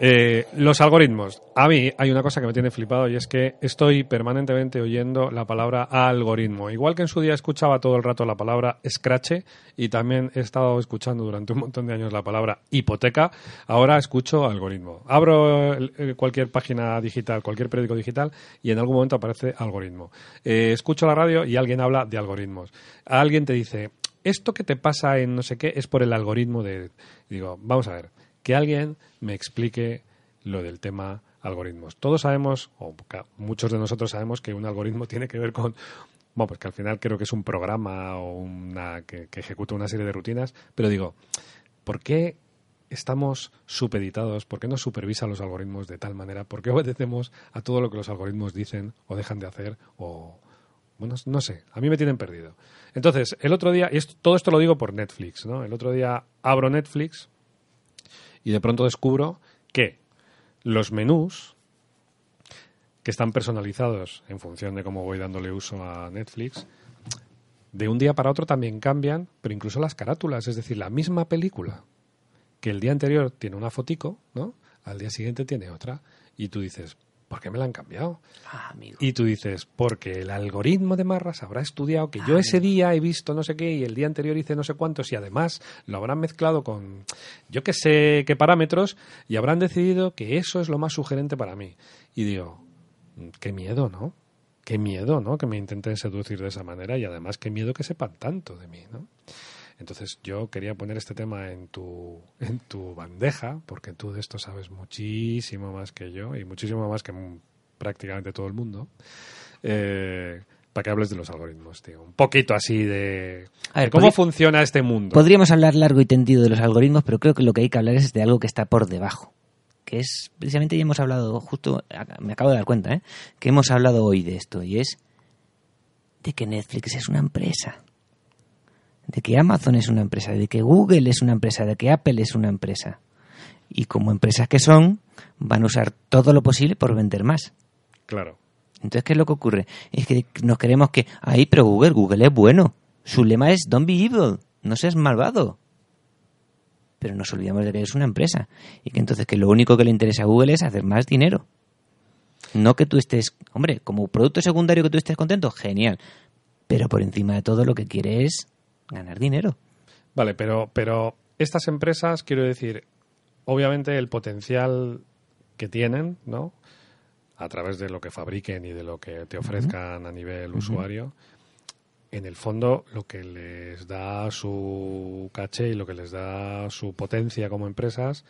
Eh, los algoritmos. A mí hay una cosa que me tiene flipado y es que estoy permanentemente oyendo la palabra algoritmo. Igual que en su día escuchaba todo el rato la palabra scratch y también he estado escuchando durante un montón de años la palabra hipoteca, ahora escucho algoritmo. Abro cualquier página digital, cualquier periódico digital y en algún momento aparece algoritmo. Eh, escucho la radio y alguien habla de algoritmos. Alguien te dice, esto que te pasa en no sé qué es por el algoritmo de... digo, vamos a ver, que alguien me explique lo del tema algoritmos. Todos sabemos, o muchos de nosotros sabemos que un algoritmo tiene que ver con... Bueno, pues que al final creo que es un programa o una que, que ejecuta una serie de rutinas, pero digo, ¿por qué estamos supeditados? ¿Por qué nos supervisan los algoritmos de tal manera? ¿Por qué obedecemos a todo lo que los algoritmos dicen o dejan de hacer o, bueno, no sé, a mí me tienen perdido. Entonces, el otro día, y esto- todo esto lo digo por Netflix, ¿no? El otro día abro Netflix y de pronto descubro que los menús que están personalizados en función de cómo voy dándole uso a Netflix, de un día para otro también cambian, pero incluso las carátulas, es decir, la misma película que el día anterior tiene una fotico, ¿no? Al día siguiente tiene otra y tú dices, ¿por qué me la han cambiado? Ah, amigo. Y tú dices, porque el algoritmo de Marras habrá estudiado que yo ese día he visto no sé qué y el día anterior hice no sé cuántos y además lo habrán mezclado con yo qué sé qué parámetros y habrán decidido que eso es lo más sugerente para mí. Y digo, qué miedo, ¿no? qué miedo, ¿no? Que me intenten seducir de esa manera y además qué miedo que sepan tanto de mí, ¿no? Entonces yo quería poner este tema en tu, en tu bandeja, porque tú de esto sabes muchísimo más que yo y muchísimo más que prácticamente todo el mundo. Eh, para que hables de los algoritmos, tío. Un poquito así de, cómo funciona este mundo. Podríamos hablar largo y tendido de los algoritmos, pero creo que lo que hay que hablar es de algo que está por debajo. Que es, precisamente ya hemos hablado, justo, me acabo de dar cuenta, ¿eh? que hemos hablado hoy de esto, y es de que Netflix es una empresa de que Amazon es una empresa, de que Google es una empresa, de que Apple es una empresa. Y como empresas que son, van a usar todo lo posible por vender más. Claro. Entonces, ¿qué es lo que ocurre? Es que nos queremos que, ahí, pero Google, Google es bueno. Su lema es Don't be evil, no seas malvado. Pero nos olvidamos de que es una empresa. Y que entonces que lo único que le interesa a Google es hacer más dinero. No que tú estés, hombre, como producto secundario que tú estés contento, genial. Pero por encima de todo lo que quiere es ganar dinero. Vale, pero, pero estas empresas, quiero decir, obviamente el potencial que tienen, ¿no? A través de lo que fabriquen y de lo que te ofrezcan a nivel usuario, en el fondo lo que les da su caché y lo que les da su potencia como empresas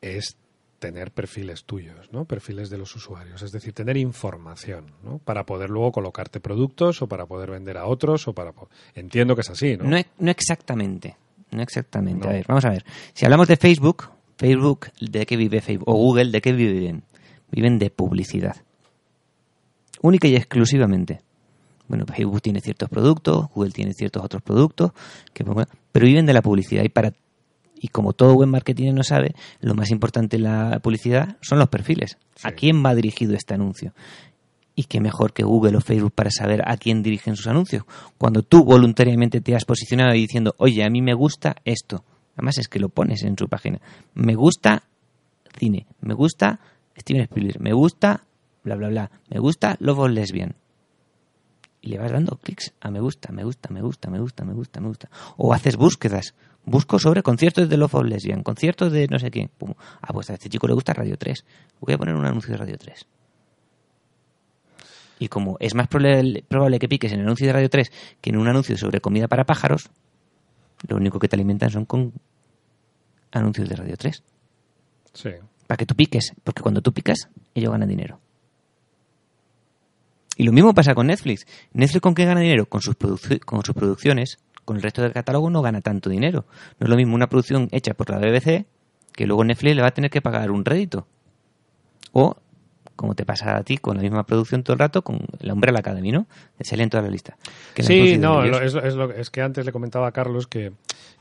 es tener perfiles tuyos, ¿no? Perfiles de los usuarios, es decir, tener información, ¿no? Para poder luego colocarte productos o para poder vender a otros o para entiendo que es así, ¿no? No, no exactamente, no exactamente. A ver, vamos a ver. Si hablamos de Facebook, Facebook, ¿de qué vive Facebook? O Google, ¿de qué viven? Viven de publicidad. Única y exclusivamente. Bueno, Facebook tiene ciertos productos, Google tiene ciertos otros productos, que, pero viven de la publicidad y para y como todo buen marketing no sabe, lo más importante en la publicidad son los perfiles. ¿A quién va dirigido este anuncio? Y qué mejor que Google o Facebook para saber a quién dirigen sus anuncios. Cuando tú voluntariamente te has posicionado y diciendo, oye, a mí me gusta esto. Además es que lo pones en su página. Me gusta cine. Me gusta Steven Spielberg. Me gusta bla, bla, bla. Me gusta Lobos Lesbian. Y le vas dando clics a me gusta, me gusta, me gusta, me gusta, me gusta, me gusta. O haces búsquedas busco sobre conciertos de Love of Lesbian, conciertos de no sé quién. Ah, pues a este chico le gusta Radio 3. Voy a poner un anuncio de Radio 3. Y como es más probable, que piques en el anuncio de Radio 3 que en un anuncio sobre comida para pájaros, lo único que te alimentan son con anuncios de Radio 3. Sí. Para que tú piques, porque cuando tú picas, ellos ganan dinero. Y lo mismo pasa con Netflix. Netflix con qué gana dinero? Con sus, con sus producciones con el resto del catálogo no gana tanto dinero. No es lo mismo una producción hecha por la BBC que luego Netflix le va a tener que pagar un rédito. O, como te pasa a ti con la misma producción todo el rato, con la Umbrella Academy, ¿no? Sale en toda la lista. sí, no, es, es, que antes le comentaba a Carlos que,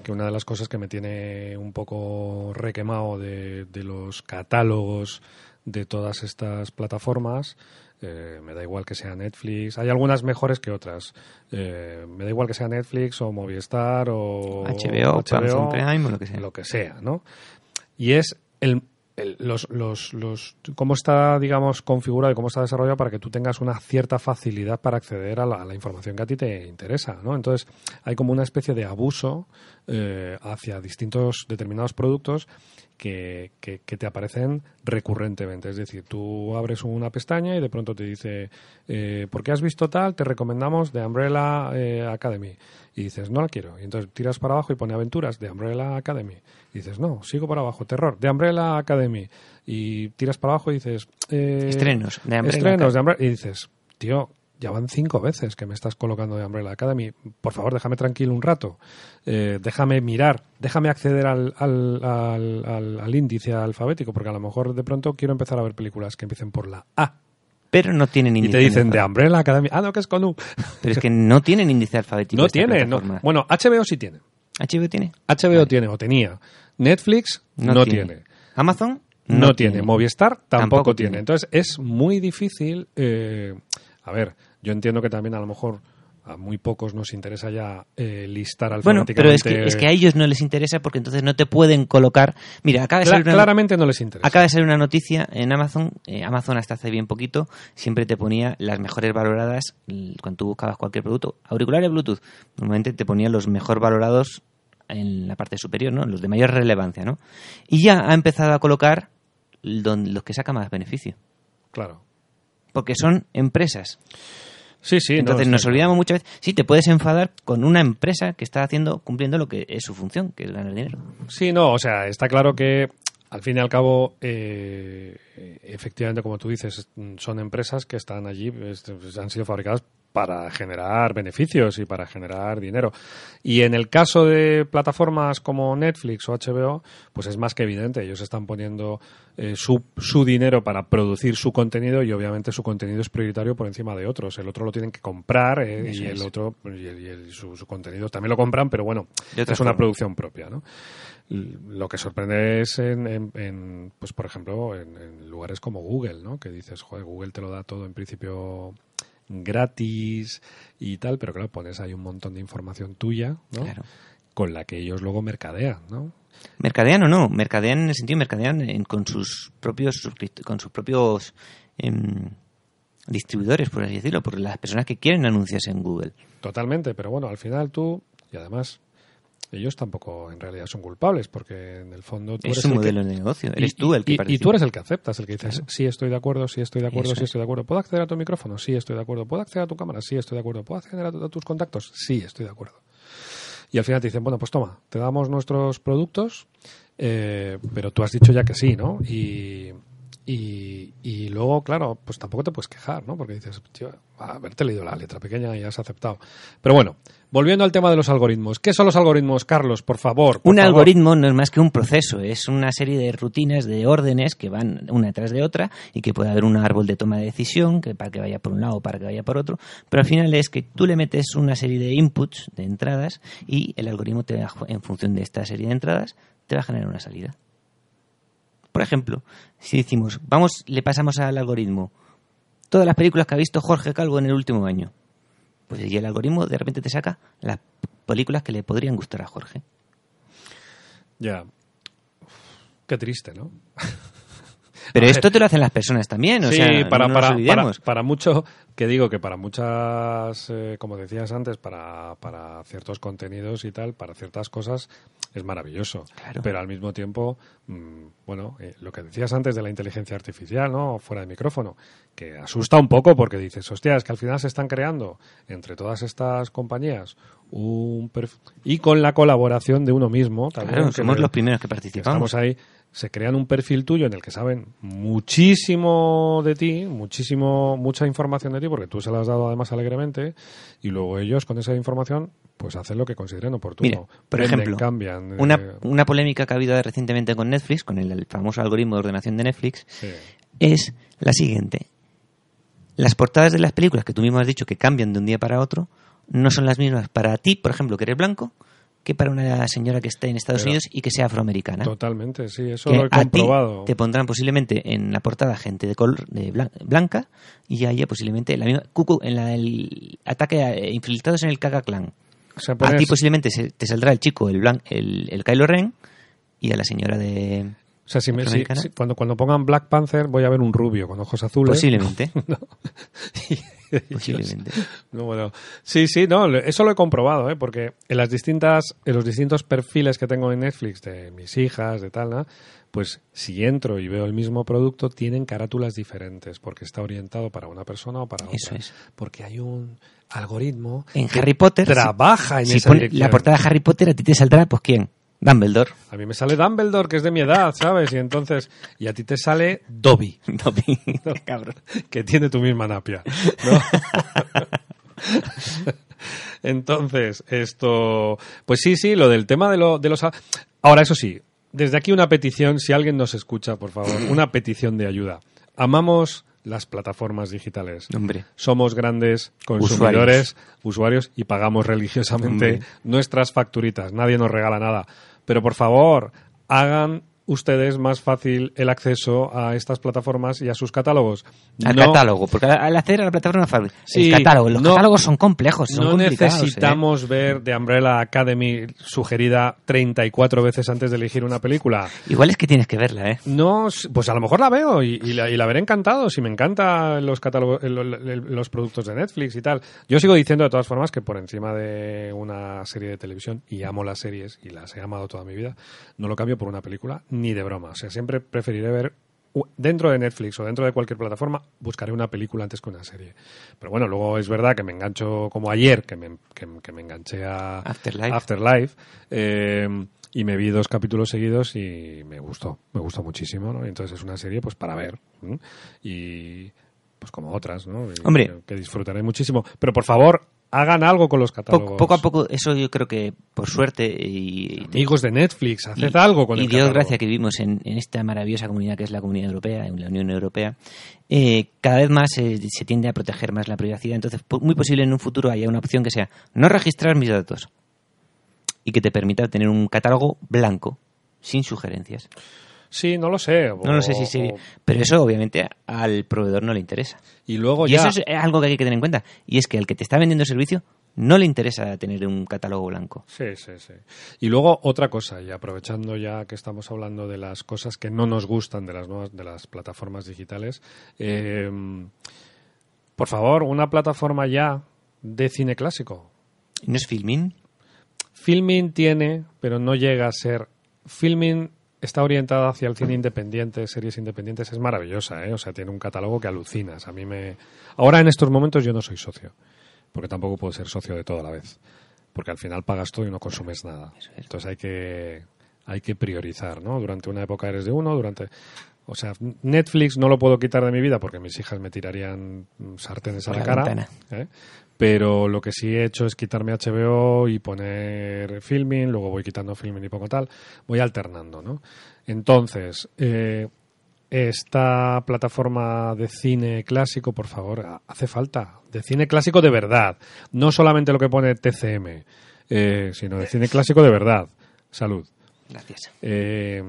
que, una de las cosas que me tiene un poco requemado de, de los catálogos de todas estas plataformas eh, me da igual que sea Netflix. Hay algunas mejores que otras. Eh, me da igual que sea Netflix o Movistar o HBO, HBO Prime o lo que sea. Lo que sea, ¿no? Y es el, los, los, los, cómo está, digamos, configurado y cómo está desarrollado para que tú tengas una cierta facilidad para acceder a la, información que a ti te interesa, ¿no? Entonces, hay como una especie de abuso eh, hacia distintos determinados productos que, que, te aparecen recurrentemente. Es decir, tú abres una pestaña y de pronto te dice, eh, ¿por qué has visto tal? Te recomendamos The Umbrella eh, Academy. Y dices, no la quiero. Y entonces tiras para abajo y pone aventuras de Umbrella Academy. Y dices, no, sigo para abajo, terror, de Umbrella Academy. Y tiras para abajo y dices... Eh, estrenos de Umbrella Estrenos de Umbrella. Y dices, tío, ya van cinco veces que me estás colocando de Umbrella Academy. Por favor, déjame tranquilo un rato. Eh, déjame mirar, déjame acceder al, al, al, al, índice alfabético, porque a lo mejor de pronto quiero empezar a ver películas que empiecen por la A. Pero no tienen índice. Y te dicen de Umbrella Academy. Ah, no, que es con U. Pero es que no tienen índice alfabético. No tiene, no. Bueno, HBO sí tiene. ¿HBO tiene? HBO tiene o tenía. Netflix no, tiene. ¿Amazon? No, tiene. Movistar tampoco, tiene. Entonces es muy difícil. Eh, a ver, yo entiendo que también a lo mejor a muy pocos nos interesa ya eh, listar alfabéticamente. Bueno, pero es que, a ellos no les interesa porque entonces no te pueden colocar. Mira, acaba de salir una, claramente no les interesa. Acaba de salir una noticia en Amazon. Eh, Amazon hasta hace bien poquito siempre te ponía las mejores valoradas cuando tú buscabas cualquier producto. Auriculares Bluetooth. Normalmente te ponía los mejor valorados en la parte superior, ¿no? Los de mayor relevancia, ¿no? Y ya ha empezado a colocar los que sacan más beneficio. Claro. porque son empresas. Sí, sí. Entonces nos claro. olvidamos muchas veces. Sí, te puedes enfadar con una empresa que está haciendo, cumpliendo lo que es su función, que es ganar dinero. Sí, no, o sea, está claro que al fin y al cabo, eh, efectivamente, como tú dices, son empresas que están allí, este, pues, han sido fabricadas para generar beneficios y para generar dinero. Y en el caso de plataformas como Netflix o HBO, pues es más que evidente. Ellos están poniendo eh, su, su dinero para producir su contenido y obviamente su contenido es prioritario por encima de otros. El otro lo tienen que comprar eh, y el otro y, el- y el- su, su contenido también lo compran, pero bueno, es una forma. producción propia, ¿no? Lo que sorprende es en, en- en, pues por ejemplo, en, en lugares como Google, ¿no? Que dices, joder, Google te lo da todo en principio gratis y tal, pero claro, pones ahí un montón de información tuya, ¿no? Claro. Con la que ellos luego mercadean, ¿no? Mercadean o no, mercadean en el sentido mercadean en- con sus propios con sus propios em, distribuidores, por así decirlo, por las personas que quieren anunciarse en Google. Totalmente, pero bueno, al final tú, y además, ellos tampoco en realidad son culpables, porque en el fondo tú Es eres el que- modelo de negocio. Eres y, tú el que y- y tú eres el que aceptas, el que dices, sí, estoy de acuerdo, sí, estoy de acuerdo, Eso sí, es. estoy de acuerdo. ¿Puedo acceder a tu micrófono? Sí, estoy de acuerdo. ¿Puedo acceder a tu cámara? Sí, estoy de acuerdo. ¿Puedo acceder a, tu- a tus contactos? Sí, estoy de acuerdo. Y al final te dicen, bueno, pues toma, te damos nuestros productos, eh, pero tú has dicho ya que sí, ¿no? Y, y, y luego, claro, pues tampoco te puedes quejar, ¿no? Porque dices, tío, a haberte leído la letra pequeña y has aceptado. Pero bueno, volviendo al tema de los algoritmos. ¿Qué son los algoritmos, Carlos? Por favor. por Un favor. algoritmo no es más que un proceso, es una serie de rutinas, de órdenes que van una detrás de otra y que puede haber un árbol de toma de decisión que para que vaya por un lado para que vaya por otro, pero al final es que tú le metes una serie de inputs, de entradas, y el algoritmo te va, en función de esta serie de entradas te va a generar una salida. Por ejemplo, si decimos, vamos, le pasamos al algoritmo todas las películas que ha visto Jorge Calvo en el último año, pues y el algoritmo de repente te saca las películas que le podrían gustar a Jorge. Ya. Qué triste, ¿no? Pero A esto ver. te lo hacen las personas también, o sí, sea, para, no para, nos para, para mucho, que digo que para muchas, eh, como decías antes, para, para ciertos contenidos y tal, para ciertas cosas, es maravilloso. Claro. Pero al mismo tiempo, mm, bueno, eh, lo que decías antes de la inteligencia artificial, ¿no? Fuera de micrófono, que asusta un poco porque dices, hostia, es que al final se están creando entre todas estas compañías un y con la colaboración de uno mismo también. Claro, somos los primeros que que participamos. estamos ahí, se crean un perfil tuyo en el que saben muchísimo de ti, muchísimo, mucha información de ti, porque tú se la has dado además alegremente, y luego ellos con esa información, pues hacen lo que consideren oportuno. Mira, por Venden, ejemplo, cambian. Una, eh, una polémica que ha habido recientemente con Netflix, con el, el famoso algoritmo de ordenación de Netflix, sí. es la siguiente. Las portadas de las películas que tú mismo has dicho que cambian de un día para otro no son las mismas para ti, por ejemplo, que eres blanco, que para una señora que esté en Estados Pero- Unidos y que sea afroamericana. Totalmente, sí, eso que lo he a ti comprobado. te pondrán posiblemente en la portada gente de color de blan- blanca y a ella posiblemente la misma Cucu en la, el ataque a eh, infiltrados en el Kaka Clan. O sea, A ti posiblemente se- te saldrá el chico, el, blan- el, el Kylo Ren, y a la señora de... o sea, si me- si- si- cuando, cuando pongan Black Panther voy a ver un rubio con ojos azules. Posiblemente. No. posiblemente. No, bueno, sí, sí, no, eso lo he comprobado, ¿eh? porque en las distintas, en los distintos perfiles que tengo en Netflix de mis hijas, de tal, ¿no? pues si entro y veo el mismo producto, tienen carátulas diferentes, porque está orientado para una persona o para otra. Eso es. Porque hay un algoritmo En Harry Potter... si- trabaja en si esa dirección. la portada de Harry Potter, a ti te saldrá, pues ¿quién? Dumbledore. A mí me sale Dumbledore, que es de mi edad, ¿sabes? Y entonces, y a ti te sale Dobby. Dobby. Cabrón. que tiene tu misma napia. ¿no? Entonces, esto. Pues sí, sí, lo del tema de, lo, de los. Ahora, eso sí, desde aquí una petición, si alguien nos escucha, por favor, una petición de ayuda. Amamos las plataformas digitales. Hombre. Somos grandes consumidores, usuarios, y pagamos religiosamente Hombre. nuestras facturitas. Nadie nos regala nada. Pero por favor, hagan ustedes más fácil el acceso a estas plataformas y a sus catálogos. Al No- catálogo, porque al hacer a la plataforma fácil, Sí, el catálogo, los no- catálogos son complejos, son no ¿eh? necesitamos ver The Umbrella Academy sugerida 34 veces antes de elegir una película. Igual es que tienes que verla, ¿eh? No, pues a lo mejor la veo y, y la, y la veré encantado si me encantan los catálogos, los productos de Netflix y tal. Yo sigo diciendo de todas formas que por encima de una serie de televisión y amo las series y las he amado toda mi vida, no lo cambio por una película ni de broma. O sea, siempre preferiré ver dentro de Netflix o dentro de cualquier plataforma, buscaré una película antes que una serie. Pero bueno, luego es verdad que me engancho como ayer, que me, que, que me enganché a Afterlife. Afterlife, eh, y me vi dos capítulos seguidos y me gustó, me gustó muchísimo, ¿no? Entonces es una serie pues para ver. Y pues como otras, ¿no? Y Hombre. Que, que disfrutaré muchísimo. Pero por favor, hagan algo con los catálogos. Poco, poco a poco, eso yo creo que por suerte y, Amigos de Netflix, haced y- algo con y el Dios catálogo. gracias que vivimos en, en esta maravillosa comunidad que es la Comunidad Europea, en la Unión Europea, eh, cada vez más eh, se tiende a proteger más la privacidad. Entonces, muy posible en un futuro haya una opción que sea no registrar mis datos y que te permita tener un catálogo blanco, sin sugerencias. Sí, no lo sé. No lo sé si sí, o- pero eso obviamente al proveedor no le interesa. Y luego Y ya... eso es algo que hay que tener en cuenta. Y es que al que te está vendiendo el servicio no le interesa tener un catálogo blanco. Sí, sí, sí. Y luego otra cosa, y aprovechando ya que estamos hablando de las cosas que no nos gustan de las nuevas, de las plataformas digitales, eh, por favor, una plataforma ya de cine clásico. ¿No es filming? Filming tiene, pero no llega a ser. Filming está orientada hacia el cine independiente, series independientes, es maravillosa, ¿eh? O sea, tiene un catálogo que alucinas. A mí me. Ahora en estos momentos yo no soy socio, porque tampoco puedo ser socio de todo a la vez, porque al final pagas todo y no consumes nada. Entonces hay que hay que priorizar, ¿no? Durante una época eres de uno, durante o sea, Netflix no lo puedo quitar de mi vida porque mis hijas me tirarían sartenes a la, la cara. ¿eh? Pero lo que sí he hecho es quitarme HBO y poner filming, luego voy quitando filming y pongo tal. Voy alternando, ¿no? Entonces, eh, esta plataforma de cine clásico, por favor, ha- hace falta. De cine clásico de verdad. No solamente lo que pone TCM, eh, sino de cine clásico de verdad. Salud. Gracias. Eh,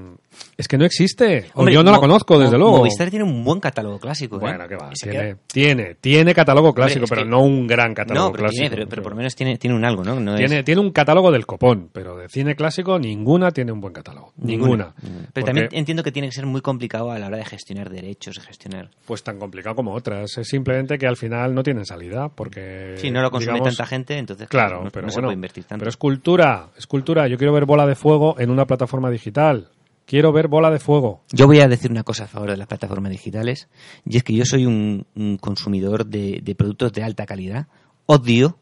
es que no existe. O Hombre, yo no la conozco, desde luego. Movistar tiene un buen catálogo clásico. ¿eh? Bueno, que va. Tiene, queda- tiene, tiene catálogo clásico, pero que- no un gran catálogo No, pero, clásico. tiene, pero, pero por lo menos tiene, tiene un algo, ¿no? No es- Tiene, tiene un catálogo del copón, pero de cine clásico ninguna tiene un buen catálogo. Ninguna. Pero Porque, también entiendo que tiene que ser muy complicado a la hora de gestionar derechos, de gestionar... Pues tan complicado como otras. Es simplemente que al final no tienen salida, porque... Si no lo consume digamos, tanta gente, entonces Claro, no, pero no se puede invertir tanto. pero es cultura, es cultura. Yo quiero ver bola de fuego en una plataforma digital. Quiero ver bola de fuego. Yo voy a decir una cosa a favor de las plataformas digitales, y es que yo soy un, un consumidor de, de productos de alta calidad. Odio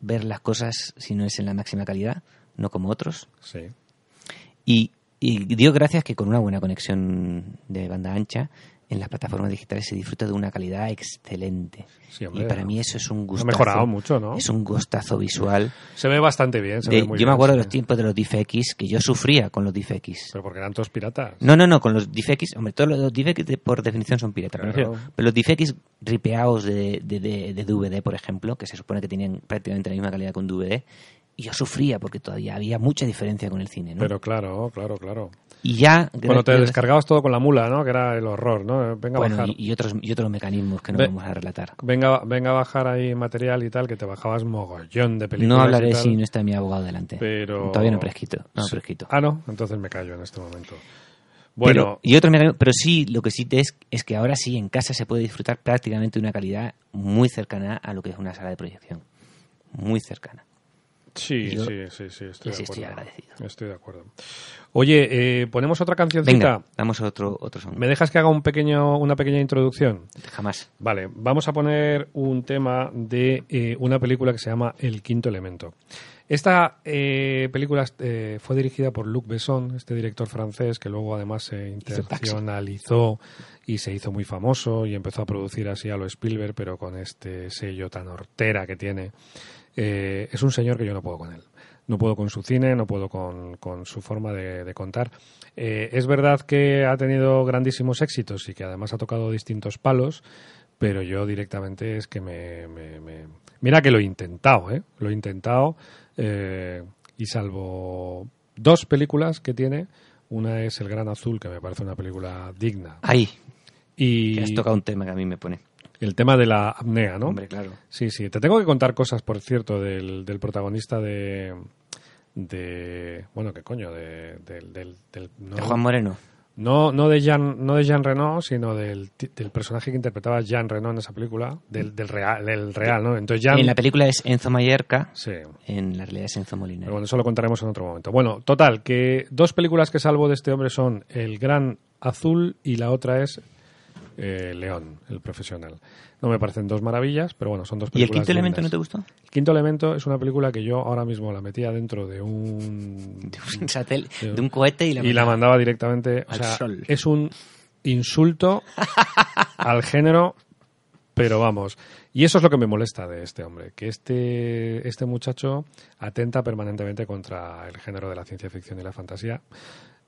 ver las cosas si no es en la máxima calidad, no como otros. Sí. Y, y dio gracias que con una buena conexión de banda ancha, en las plataformas digitales se disfruta de una calidad excelente. Sí, hombre. y para mí eso es un Ha gustazo. mejorado mucho, ¿no? Es un gustazo visual. Se ve bastante bien. se De- ve muy yo me acuerdo de los tiempos de los DivX, que yo sufría con los DivX. Pero porque eran todos piratas. No, no, no, con los DivX, hombre, todos los de- por definición son piratas, pero, Claro. refiero- pero los DivX ripeados de, de, de- de DVD, por ejemplo, que se supone que tenían prácticamente la misma calidad que un DVD, y yo sufría porque todavía había mucha diferencia con el cine, ¿no? Pero claro, claro, claro. Y ya... Cuando te descargabas todo con la mula, ¿no? Que era el horror, ¿no? Venga a Bueno, bajar. y, y otros, y otros mecanismos que no Ve- vamos a relatar. Venga, venga a bajar ahí material y tal, que te bajabas mogollón de películas. No hablaré si no está mi abogado delante. Pero... Todavía no prescrito. No Sí. prescrito. Ah, no, entonces me callo en este momento. Bueno, Pero, y otro pero sí, lo que sí te es, es que ahora sí en casa se puede disfrutar prácticamente de una calidad muy cercana a lo que es una sala de proyección. Muy cercana. sí, yo sí, sí, sí, estoy de estoy acuerdo. agradecido. Estoy de acuerdo. Oye, eh, ponemos otra cancioncita. Venga, damos otro, otro son. ¿Me dejas que haga un pequeño, una pequeña introducción? Jamás. Vale, vamos a poner un tema de eh, una película que se llama El Quinto Elemento. Esta eh, película eh, fue dirigida por Luc Besson, este director francés que luego además se internacionalizó y se hizo muy famoso y empezó a producir así a lo Spielberg, pero con este sello tan hortera que tiene. Eh, es un señor que yo no puedo con él. No puedo con su cine, no puedo con, con su forma de, de contar. Eh, es verdad que ha tenido grandísimos éxitos y que además ha tocado distintos palos, pero yo directamente es que me... me- me- Mira que lo he intentado, ¿eh? Lo he intentado eh, y salvo dos películas que tiene, una es El Gran Azul, que me parece una película digna, Ahí, y que has tocado un tema que a mí me pone. El tema de la apnea, ¿no? Hombre, claro. Sí, sí. Te tengo que contar cosas, por cierto, del, del protagonista de, de... Bueno, ¿qué coño? De, del, del, del- no, De Juan Moreno. no, no de Jean, no de Jean Reno, sino del, del personaje que interpretaba Jean Reno en esa película, del, del real, del real, ¿no? Entonces Jean... En la película es Enzo Mallorca, Sí. en la realidad es Enzo Molinero. Pero bueno, eso lo contaremos en otro momento. Bueno, total, que dos películas que salvo de este hombre son El Gran Azul y la otra es eh, León, el profesional. No me parecen dos maravillas, pero bueno, son dos ¿Y el películas. quinto elemento no te gustó? El quinto elemento es una película que yo ahora mismo la metía dentro de un De un, satel- de un cohete y la, y la mandaba directamente. O Al sea, sol. es un insulto al género, pero vamos. Y eso es lo que me molesta de este hombre, que este, este muchacho atenta permanentemente contra el género de la ciencia ficción y la fantasía.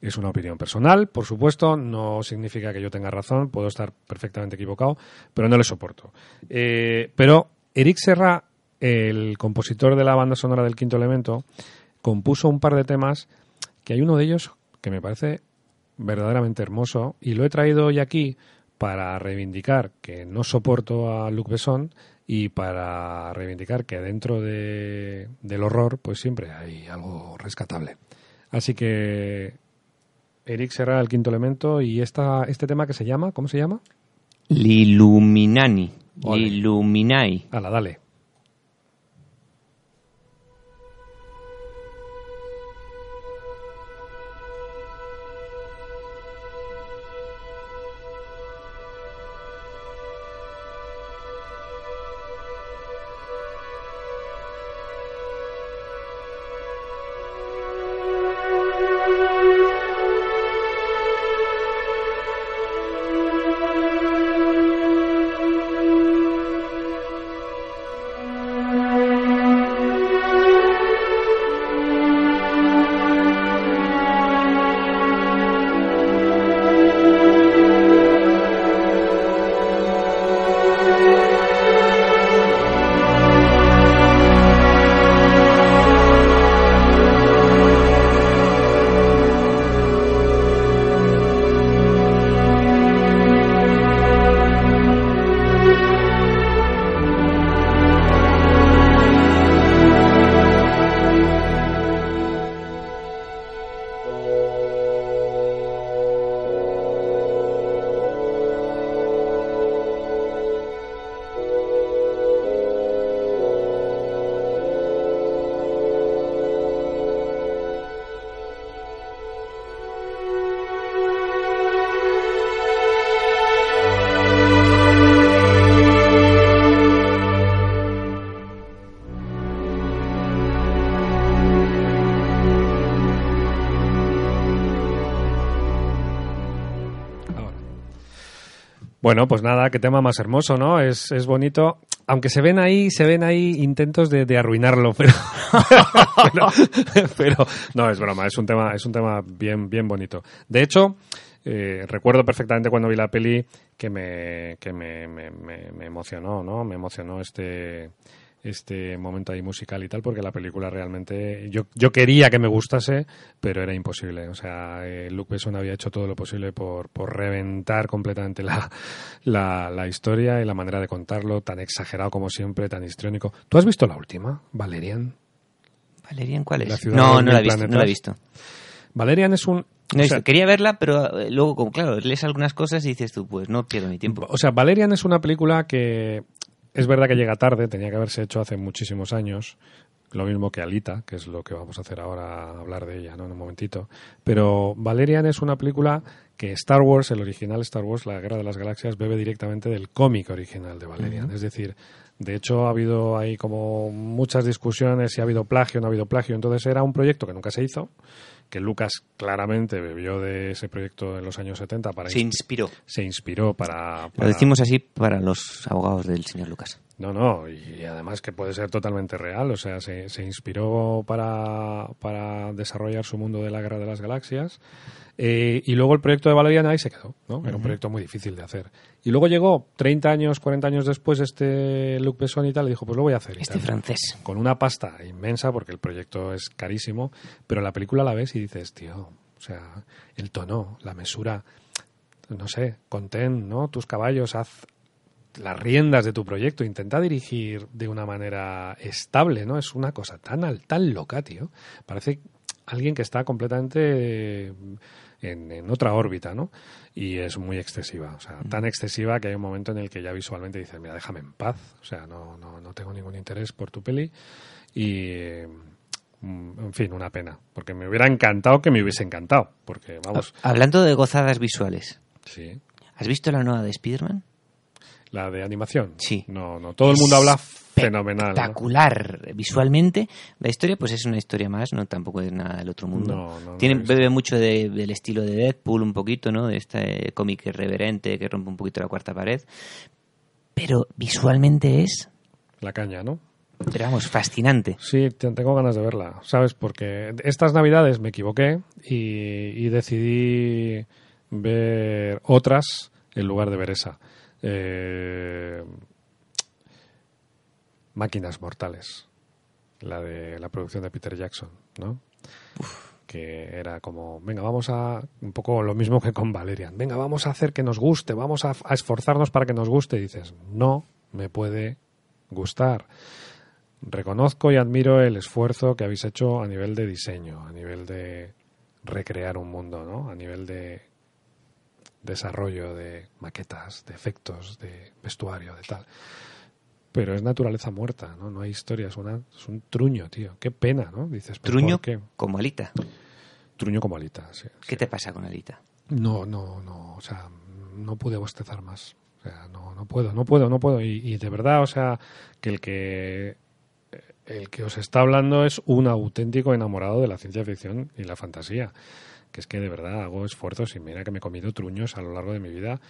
Es una opinión personal, por supuesto, no significa que yo tenga razón, puedo estar perfectamente equivocado, pero no le soporto. Eh, pero Eric Serra, el compositor de la banda sonora del Quinto Elemento, compuso un par de temas que hay uno de ellos que me parece verdaderamente hermoso y lo he traído hoy aquí para reivindicar que no soporto a Luc Besson y para reivindicar que dentro de, del horror pues siempre hay algo rescatable. Así que Eric Serra, el quinto elemento, y esta, este tema que se llama, ¿cómo se llama? Liluminani. Liluminai. Ala, dale. Bueno, pues nada, qué tema más hermoso, ¿no? Es, es bonito. Aunque se ven ahí, se ven ahí intentos de, de arruinarlo, pero, pero, no es broma, es un tema, es un tema bien, bien bonito. De hecho, eh, recuerdo perfectamente cuando vi la peli que me, que me, me, me- me emocionó, ¿no? Me emocionó este, este momento ahí musical y tal, porque la película realmente yo, yo quería que me gustase, pero era imposible. O sea, eh, Luc Besson había hecho todo lo posible por, por reventar completamente la, la, la historia y la manera de contarlo, tan exagerado como siempre, tan histriónico. ¿Tú has visto la última, Valerian? ¿Valerian cuál es? No, no la he visto, no la he visto. Valerian es un... No o he sea, visto. Quería verla, pero eh, luego, como claro, lees algunas cosas y dices tú, pues no pierdo mi tiempo. O sea, Valerian es una película que es verdad que llega tarde, tenía que haberse hecho hace muchísimos años. Lo mismo que Alita, que es lo que vamos a hacer ahora, hablar de ella ¿no? en un momentito. Pero Valerian es una película que Star Wars, el original Star Wars, La Guerra de las Galaxias, bebe directamente del cómic original de Valerian. Es decir, de hecho ha habido ahí como muchas discusiones si ha habido plagio o no ha habido plagio. Entonces era un proyecto que nunca se hizo, que Lucas claramente bebió de ese proyecto en los años 70 para Se inspiró. se inspiró para, Lo para- decimos así para los abogados del señor Lucas. No no y además que puede ser totalmente real o sea se, se inspiró para, para desarrollar su mundo de la guerra de las galaxias Eh, y luego el proyecto de Valerian ahí se quedó ¿no? era un proyecto muy difícil de hacer y luego llegó 30 años 40 años después este Luc Besson y tal y dijo pues lo voy a hacer Este tal. francés. con una pasta inmensa porque el proyecto es carísimo pero la película la ves y dices tío o sea el tono la mesura no sé, contén, ¿no? Tus caballos, haz las riendas de tu proyecto, intenta dirigir de una manera estable, ¿no? Es una cosa tan al- tan loca, tío. Parece alguien que está completamente en, en otra órbita, ¿no? Y es muy excesiva, o sea, tan excesiva que hay un momento en el que ya visualmente dices, mira, déjame en paz, o sea, no, no, no tengo ningún interés por tu peli y mm, en fin, una pena. Porque me hubiera encantado que me hubiese encantado. Porque, vamos, Hablando de gozadas visuales, sí. ¿has visto la nueva de Spider-Man? La de animación. Sí. No, no. Todo el mundo habla fenomenal. ¿no? Espectacular visualmente. La historia, pues es una historia más, no tampoco es nada del otro mundo. No, no, Tiene, bebe mucho de- del estilo de Deadpool, un poquito, ¿no? De este cómic irreverente que rompe un poquito la cuarta pared. Pero visualmente es, La caña, ¿no? pero vamos, fascinante. Sí, te- tengo ganas de verla, ¿sabes? Porque estas navidades me equivoqué y, y decidí ver otras en lugar de ver esa. Eh, Máquinas Mortales, la de la producción de Peter Jackson, ¿no? que era como, venga, vamos a, un poco lo mismo que con Valerian, venga, vamos a hacer que nos guste, vamos a, a esforzarnos para que nos guste, y dices, no me puede gustar. Reconozco y admiro el esfuerzo que habéis hecho a nivel de diseño, a nivel de recrear un mundo, ¿no? A nivel de desarrollo de maquetas, de efectos, de vestuario, de tal. Pero es naturaleza muerta, ¿no? No hay historia, es, una, es un truño, tío. Qué pena, ¿no? Dices, ¿pero Truño por qué? como Alita. Truño como alita, sí. ¿Qué te pasa con Alita? No, no, no, o sea, no pude bostezar más. O sea, no, no puedo, no puedo, no puedo. Y, y de verdad, o sea, que el que el que os está hablando es un auténtico enamorado de la ciencia ficción y la fantasía. Que es que de verdad hago esfuerzos y mira que me he comido truños a lo largo de mi vida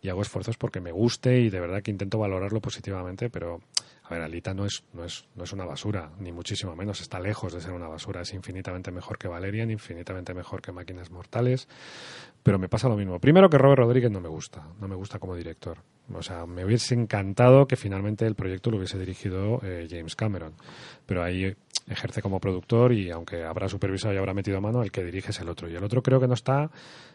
y hago esfuerzos porque me guste y de verdad que intento valorarlo positivamente, pero a ver, Alita no es, no es, no es una basura, ni muchísimo menos, está lejos de ser una basura, es infinitamente mejor que Valerian, infinitamente mejor que Máquinas Mortales, pero me pasa lo mismo. Primero que Robert Rodríguez no me gusta, no me gusta como director. O sea, me hubiese encantado que finalmente el proyecto lo hubiese dirigido eh, James Cameron, pero ahí ejerce como productor y aunque habrá supervisado y habrá metido mano, el que dirige es el otro. Y el otro creo que no está,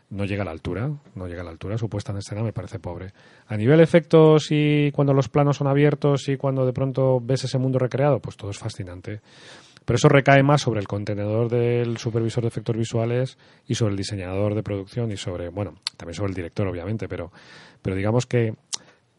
no llega a la altura, no llega a la altura, su puesta en escena me parece pobre. A nivel efectos y cuando los planos son abiertos y cuando de pronto ves ese mundo recreado, pues todo es fascinante. Pero eso recae más sobre el contenedor del supervisor de efectos visuales y sobre el diseñador de producción y sobre, bueno, también sobre el director, obviamente, pero, pero digamos que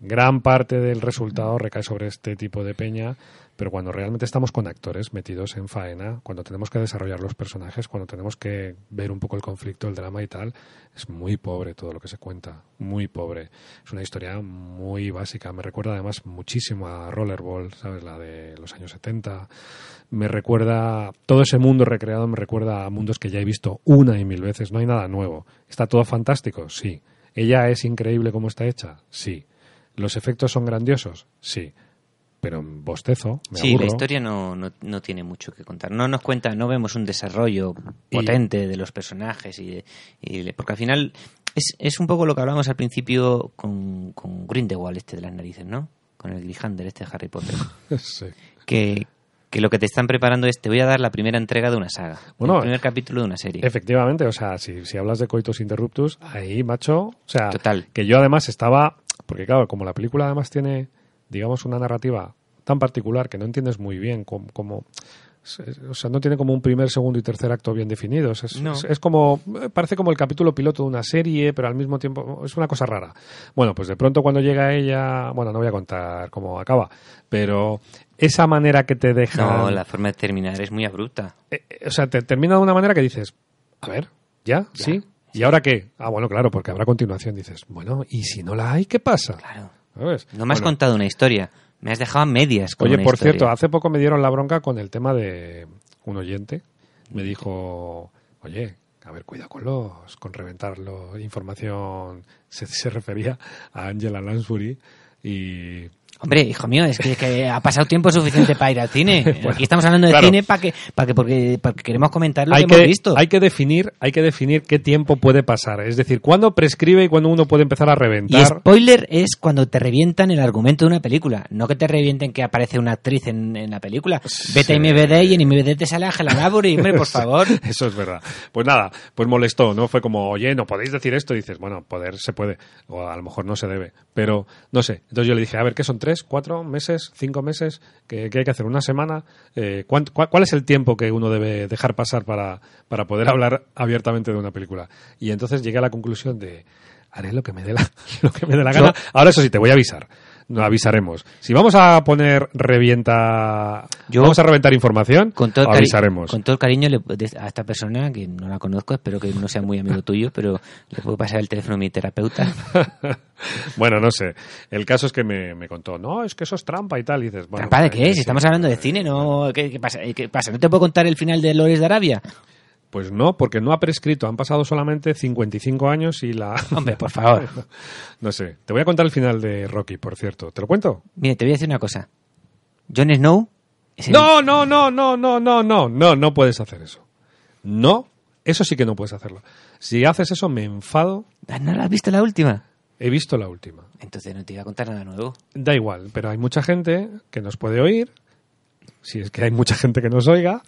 gran parte del resultado recae sobre este tipo de peña, pero cuando realmente estamos con actores metidos en faena, cuando tenemos que desarrollar los personajes, cuando tenemos que ver un poco el conflicto, el drama y tal, es muy pobre todo lo que se cuenta, muy pobre. Es una historia muy básica, me recuerda además muchísimo a Rollerball, ¿sabes? La de los años 70. Me recuerda, todo ese mundo recreado me recuerda a mundos que ya he visto una y mil veces, no hay nada nuevo. ¿Está todo fantástico? Sí. ¿Ella es increíble como está hecha? Sí. ¿Los efectos son grandiosos? Sí. Pero en bostezo, me sí, aburro. la historia no, no, no tiene mucho que contar. No nos cuenta, no vemos un desarrollo Y- potente de los personajes y, de- y de- porque al final es, es un poco lo que hablamos al principio con, con Grindelwald este de las narices, ¿no? Con el Glyhander este de Harry Potter. Sí. que, que lo que te están preparando es te voy a dar la primera entrega de una saga, Bueno, el primer capítulo de una serie. Efectivamente, o sea, si, si hablas de coitus interruptus, ahí, macho, o sea, Total. que yo además estaba, porque claro, como la película además tiene, digamos, una narrativa tan particular que no entiendes muy bien cómo, cómo- o sea, no tiene como un primer, segundo y tercer acto bien definidos. Es, No. es- es como, parece como el capítulo piloto de una serie, pero al mismo tiempo es una cosa rara. Bueno, pues de pronto cuando llega ella, bueno, no voy a contar cómo acaba, pero esa manera que te deja no, la forma de terminar es muy abrupta. eh, eh, o sea, te termina de una manera que dices, a ver, ¿ya? Ya. ¿Sí? ¿Y ahora qué? Ah, bueno, claro, porque habrá continuación. Dices, bueno, ¿y si no la hay, qué pasa? Claro. ¿Sabes? No me has Bueno, contado una historia, me has dejado a medias con Oye, una por historia. cierto, hace poco me dieron la bronca con el tema de un oyente. Me dijo, oye, a ver, cuidado con los, con reventarlo. Información, se, se refería a Angela Lansbury y Hombre, hijo mío, es que, que ha pasado tiempo suficiente para ir al cine. Bueno, Aquí estamos hablando de claro. cine para que, para que, porque, porque queremos comentar lo hay que, que, hemos visto. hay que definir, hay que definir qué tiempo puede pasar. Es decir, cuándo prescribe y cuándo uno puede empezar a Y reventar. spoiler es cuando te revientan el argumento de una película, no que te revienten que aparece una actriz en, en la película. Vete a IMBD y en IMBD te sale Ángela Laborie, hombre, por favor. Eso es verdad. Pues nada, pues molestó, ¿no? Fue como, oye, no podéis decir esto. Y dices, bueno, poder se puede, o a lo mejor no se debe. Pero no sé. Entonces yo le dije, a ver, ¿qué son tres, cuatro meses, cinco meses? ¿Qué, qué hay que hacer? ¿Una semana? Eh, ¿cuánto- cua- ¿Cuál es el tiempo que uno debe dejar pasar para, para poder hablar abiertamente de una película? Y entonces llegué a la conclusión de, haré lo que me dé la, lo que me dé la gana. Ahora eso sí, te voy a avisar. No avisaremos. Si vamos a poner revienta, Yo- vamos a reventar información, Con todo, avisaremos. con todo el cariño a esta persona, que no la conozco, espero que no sea muy amigo tuyo, pero le puedo pasar el teléfono a mi terapeuta. bueno, no sé. El caso es que me, me contó, no, es que eso es trampa y tal. Y dices, bueno, ¿Trampa de pues, qué? sí. Si estamos hablando de cine, ¿no? ¿Qué, qué pasa? ¿Qué pasa? ¿No te puedo contar el final de Lores de Arabia? Pues no, porque no ha prescrito. Han pasado solamente 55 años y la... Hombre, por favor. no sé. Te voy a contar el final de Rocky, por cierto. ¿Te lo cuento? Mire, te voy a decir una cosa. Jon Snow es el- No, no, no, no, no, no, no, no, no puedes hacer eso. No, eso sí que no puedes hacerlo. Si haces eso, me enfado. Ah, ¿No la has visto la última? He visto la última. Entonces no te iba a contar nada nuevo. Da igual, pero hay mucha gente que nos puede oír, si es que hay mucha gente que nos oiga,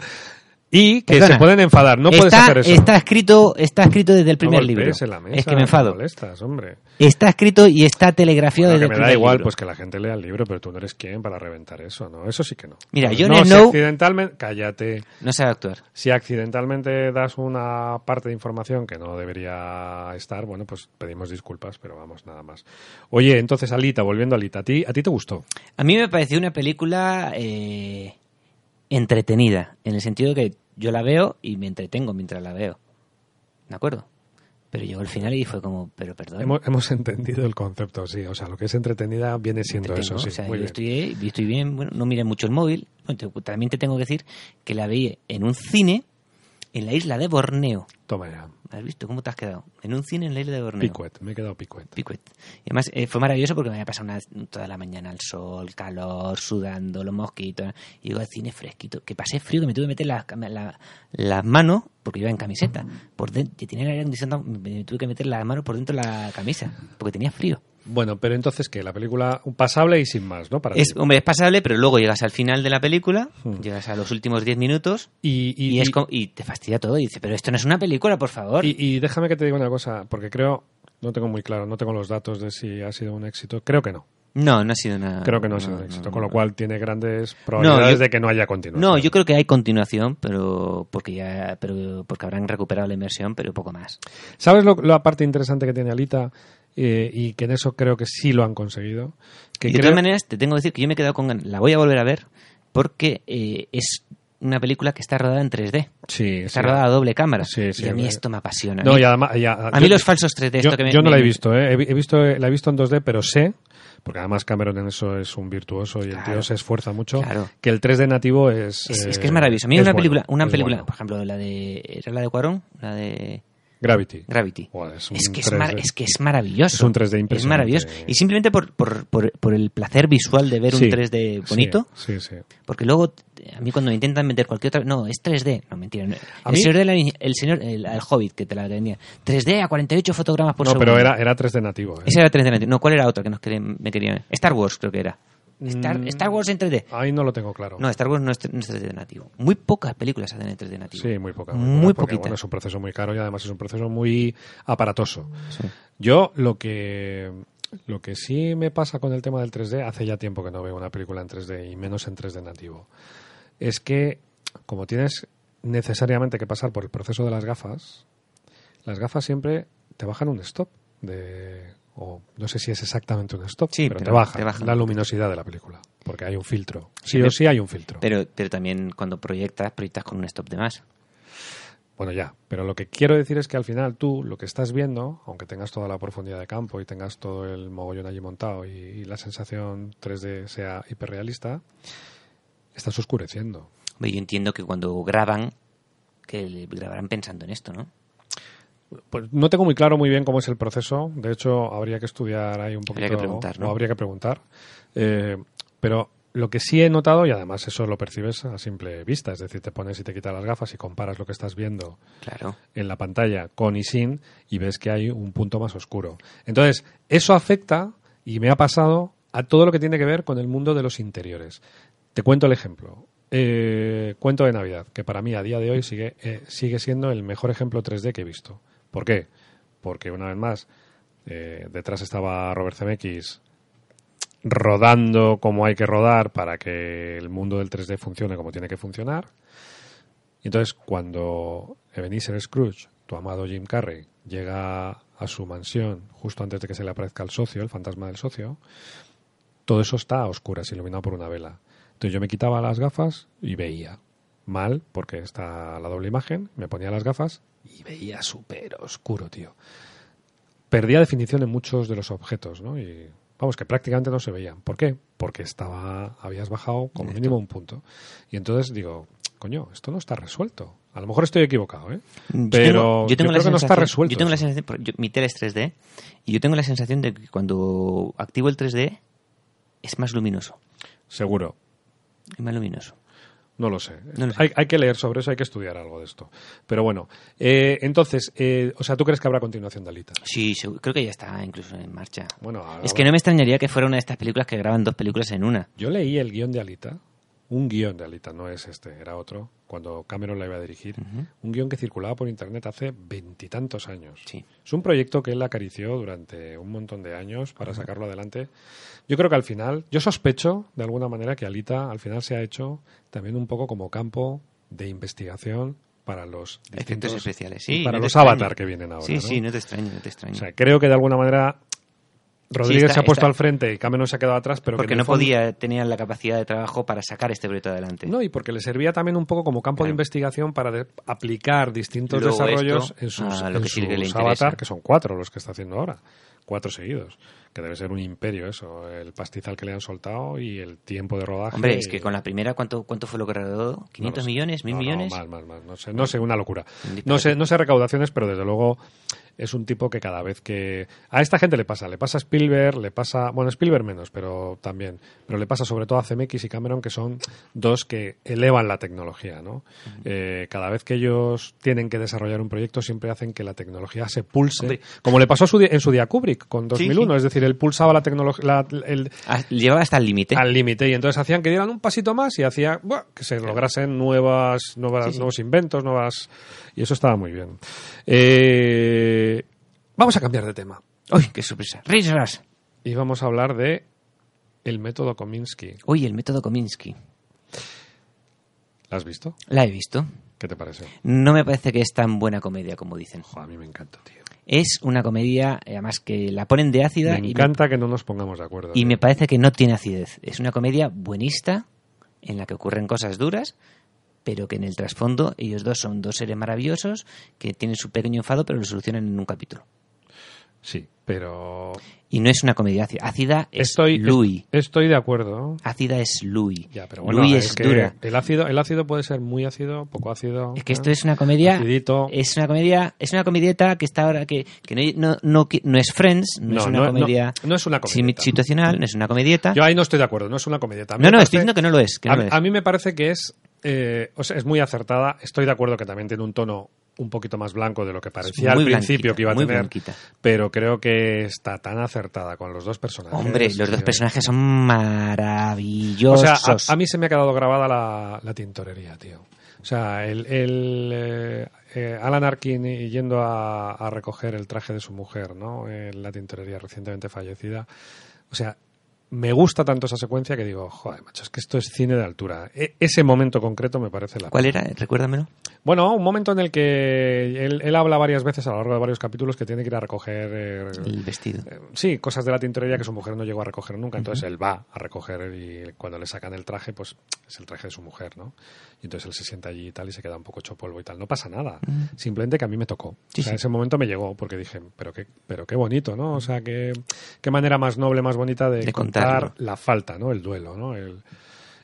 y que Perdona. se pueden enfadar. No puedes hacer eso. Está escrito, está escrito desde el primer libro. en la mesa, es que me enfado. molestas, hombre. Está escrito y está telegrafiado Bueno, desde que el me da primer igual, libro. pues que la gente lea el libro, pero tú no eres quien para reventar eso, ¿no? Eso sí que no. Mira, no, Jon no, si accidentalmente, cállate. No sabe actuar. Si accidentalmente das una parte de información que no debería estar, bueno, pues pedimos disculpas, pero vamos, nada más. Oye, entonces, Alita, volviendo a Alita, ¿a ti, a ti te gustó? A mí me pareció una película eh, entretenida, en el sentido que yo la veo y me entretengo mientras la veo. ¿De acuerdo? Pero llegó el final y fue como, pero perdón. Hemos, hemos entendido el concepto, sí. O sea, lo que es entretenida viene siendo eso, sí. O sea, muy yo bien. estoy, yo estoy bien, bueno, no miré mucho el móvil. También te tengo que decir que la vi en un cine en la isla de Borneo. Toma ya. ¿Has visto cómo te has quedado? En un cine en la isla de Borneo. Picuet, me he quedado picuet. Picuet. Y además eh, fue maravilloso porque me había pasado una- toda la mañana al sol, calor, sudando, los mosquitos. Y digo al cine fresquito. Que pasé frío, que me tuve que meter las la- las manos, porque iba en camiseta. Por dentro, que tenía el aire acondicionado, me, me tuve que meter las manos por dentro de la camisa, porque tenía frío. Bueno, pero entonces, ¿qué? La película pasable y sin más, ¿no? Para Es, ti. hombre, es pasable, pero luego llegas al final de la película, Hmm. llegas a los últimos 10 minutos Y, y, y, es como- y te fastidia todo. Y dices, pero esto no es una película, por favor. y- déjame que te diga una cosa, porque creo, no tengo muy claro, no tengo los datos de si ha sido un éxito. Creo que no. no, no ha sido una... Creo que no ha sido un éxito, no, con lo cual tiene grandes probabilidades yo- de que no haya continuación. No, yo creo que hay continuación, pero porque ya, pero porque habrán recuperado la inversión, pero poco más. ¿Sabes lo, la parte interesante que tiene Alita? Eh, y que en eso creo que sí lo han conseguido. Que Y de creo- todas maneras, te tengo que decir que yo me he quedado con. La voy a volver a ver porque eh, es una película que está rodada en 3D. Sí, Está sí. rodada a doble cámara. Sí, sí, y a mí esto me apasiona. No, a mí, y además, ya- a mí yo- los falsos 3D, Yo, esto que me- yo no la he me- visto, ¿eh? he, vi- he visto, la he visto en 2D, pero sé, porque además Cameron en eso es un virtuoso y el tío se esfuerza mucho, Claro. que el 3D nativo es... Es, eh, es que es maravilloso. A mí una bueno, película, una película, bueno. por ejemplo, la de era la de Cuarón, la de Gravity. Gravity. Joder, es es, que es, 3D. mar- es que es maravilloso. Es un 3D Es impresionante. maravilloso. Y simplemente por, por, por, por el placer visual de ver Sí, un 3D bonito, Sí, sí. porque luego a mí cuando me intentan meter cualquier otra... No, es 3D. No, mentira. no. El mí- señor, de la, el, señor el, el Hobbit que te la vendía. 3D a 48 fotogramas por No, segundo. pero era, era 3D nativo. ¿eh? Ese era 3D. No, ¿cuál era otra que nos querían, me querían? Star Wars creo que era. Star, Mm. Star Wars en 3D. Ahí no lo tengo claro. No, Star Wars no es, no es 3D nativo. Muy pocas películas hacen en 3D nativo. Sí, muy poca. Muy poca, porque, poquita. bueno, es un proceso muy caro y además es un proceso muy aparatoso. Sí. Yo lo que lo que sí me pasa con el tema del 3D, hace ya tiempo que no veo una película en 3D y menos en 3D nativo, es que como tienes necesariamente que pasar por el proceso de las gafas, las gafas siempre te bajan un stop de o no sé si es exactamente un stop, Sí, pero, pero te, baja te bajan. la luminosidad de la película, porque hay un filtro. Sí, Sí, o sí hay un filtro. Pero, pero también cuando proyectas, proyectas con un stop de más. Bueno, ya, pero lo que quiero decir es que al final tú lo que estás viendo, aunque tengas toda la profundidad de campo y tengas todo el mogollón allí montado y, y la sensación 3D sea hiperrealista, estás oscureciendo. Yo entiendo que cuando graban, que grabarán pensando en esto, ¿no? Pues no tengo muy claro muy bien cómo es el proceso. De hecho, habría que estudiar ahí un poquito. Habría que preguntar, ¿no? habría que preguntar. Eh, pero lo que sí he notado, y además eso lo percibes a simple vista, es decir, te pones y te quitas las gafas y comparas lo que estás viendo Claro. en la pantalla con y sin y ves que hay un punto más oscuro. Entonces, eso afecta, y me ha pasado, a todo lo que tiene que ver con el mundo de los interiores. Te cuento el ejemplo. Eh, cuento de Navidad, que para mí a día de hoy sigue, eh, sigue siendo el mejor ejemplo 3D que he visto. ¿Por qué? Porque una vez más, eh, detrás estaba Robert Zemeckis rodando como hay que rodar para que el mundo del 3D funcione como tiene que funcionar. Y entonces, cuando Ebenezer Scrooge, tu amado Jim Carrey, llega a su mansión justo antes de que se le aparezca el socio, el fantasma del socio, todo eso está a oscuras, iluminado por una vela. Entonces yo me quitaba las gafas y veía mal, porque está la doble imagen, me ponía las gafas y veía súper oscuro, tío. Perdía definición en muchos de los objetos, ¿no? Y vamos, que prácticamente no se veían. ¿Por qué? Porque estaba, habías bajado como mínimo un punto. Y entonces digo, coño, esto no está resuelto. A lo mejor estoy equivocado, ¿eh? Yo Pero tengo, yo tengo la creo que no está resuelto. Yo tengo la sensación, yo- mi tele es 3D y yo tengo la sensación de que cuando activo el 3D es más luminoso. Seguro. Es más luminoso. No lo sé. No lo sé. Hay, hay que leer sobre eso, hay que estudiar algo de esto. Pero bueno, eh, entonces, eh, o sea, ¿tú crees que habrá continuación de Alita? Sí, seguro- creo que ya está incluso en marcha. Bueno, ahora- Es que no me extrañaría que fuera una de estas películas que graban dos películas en una. Yo leí el guion de Alita, un guion de Alita, no es este, era otro, cuando Cameron la iba a dirigir, un guion que circulaba por internet hace veintitantos años. Sí. Es un proyecto que él acarició durante un montón de años para sacarlo adelante. Yo creo que al final, yo sospecho de alguna manera que Alita al final se ha hecho también un poco como campo de investigación para los Efectos especiales, y sí. para no los avatar que vienen ahora. Sí, ¿no? sí, no te extraño, no te extraño. O sea, creo que de alguna manera Rodríguez está- se ha puesto está- al frente y Cameron se ha quedado atrás, pero que porque no fondo- podía, tenía la capacidad de trabajo para sacar este proyecto adelante. No, y porque le servía también un poco como campo de investigación para de- aplicar distintos Luego desarrollos esto en sus, lo en que sí que le sus interesa. avatar, que son cuatro los que está haciendo ahora. Cuatro seguidos. Que debe ser un imperio eso, el pastizal que le han soltado y el tiempo de rodaje. Hombre, es que con la primera, ¿cuánto, cuánto fue lo que recaudó? no ¿500 lo sé. millones? ¿1000 No, no, millones? más, más, más. No sé, no sé, una locura. No sé, no sé recaudaciones, pero desde luego es un tipo que cada vez que... A esta gente le pasa, le pasa a Spielberg, le pasa... Bueno, Spielberg menos, pero también. Pero le pasa sobre todo a CMX y Cameron, que son dos que elevan la tecnología, ¿no? Eh, cada vez que ellos tienen que desarrollar un proyecto, siempre hacen que la tecnología se pulse. Como le pasó a su en su día a Kubrick con 2001. sí. Es decir, él pulsaba la tecnología... el, Ah, Llevaba hasta el límite. al límite y entonces hacían que dieran un pasito más y hacía buah, que se lograsen nuevas, nuevas nuevos inventos nuevas y eso estaba muy bien Eh, vamos a cambiar de tema ¡Uy, qué sorpresa! ¡Risas! y vamos a hablar de el método Kominsky Uy, el método Kominsky. ¿la has visto? La he visto. ¿qué te parece? No me parece que es tan buena comedia como dicen. A mí me encanta tío Es una comedia, además que la ponen de ácida me y, encanta que no nos pongamos de acuerdo y tío. me parece que no tiene acidez. Es una comedia buenista en la que ocurren cosas duras, pero que en el trasfondo ellos dos son dos seres maravillosos que tienen su pequeño enfado, pero lo solucionan en un capítulo. sí pero Y no es una comedia ácida. Ácida es estoy Louis. estoy de acuerdo Ácida es Louis. ya pero bueno Louis es es que dura. el ácido el ácido puede ser muy ácido poco ácido Es que ¿eh? esto es una comedia. Acidito. Es una comedia, es una comedieta que está ahora que, que no, no, no, no es Friends, no, es una comedia no es una comedieta. situacional, no es una comedieta. Yo ahí no estoy de acuerdo, no es una comedieta. No, no, parece- estoy diciendo que no lo es. Que no a, lo es. a mí me parece que es, eh, o sea, es muy acertada. Estoy de acuerdo que también tiene un tono un poquito más blanco de lo que parecía al principio que iba a tener. blanquita. Pero creo que está tan acertada con los dos personajes. Hombre, los dos personajes son O maravillosos. sea, a, a mí se me ha quedado grabada la, la tintorería, tío. O sea, el, el, eh, eh, Alan Arkin yendo a, a recoger el traje de su mujer, ¿no? En la tintorería recientemente fallecida. O sea, me gusta tanto esa secuencia que digo, joder, macho, es que esto es cine de altura. E- ese momento concreto me parece la ¿Cuál era? Recuérdamelo. bueno, un momento en el que él, él habla varias veces a lo largo de varios capítulos que tiene que ir a recoger eh, El vestido. eh, sí, cosas de la tintorería que su mujer no llegó a recoger nunca. Entonces él va a recoger y cuando le sacan el traje, pues es el traje de su mujer, ¿no? Y entonces él se sienta allí y tal y se queda un poco hecho polvo y tal. No pasa nada. Simplemente que a mí me tocó. Sí, o sea, sí. ese momento me llegó porque dije, pero qué, pero qué bonito, ¿no? O sea, qué, qué manera más noble, más bonita de, De contar la falta, ¿no? El duelo, ¿no? El,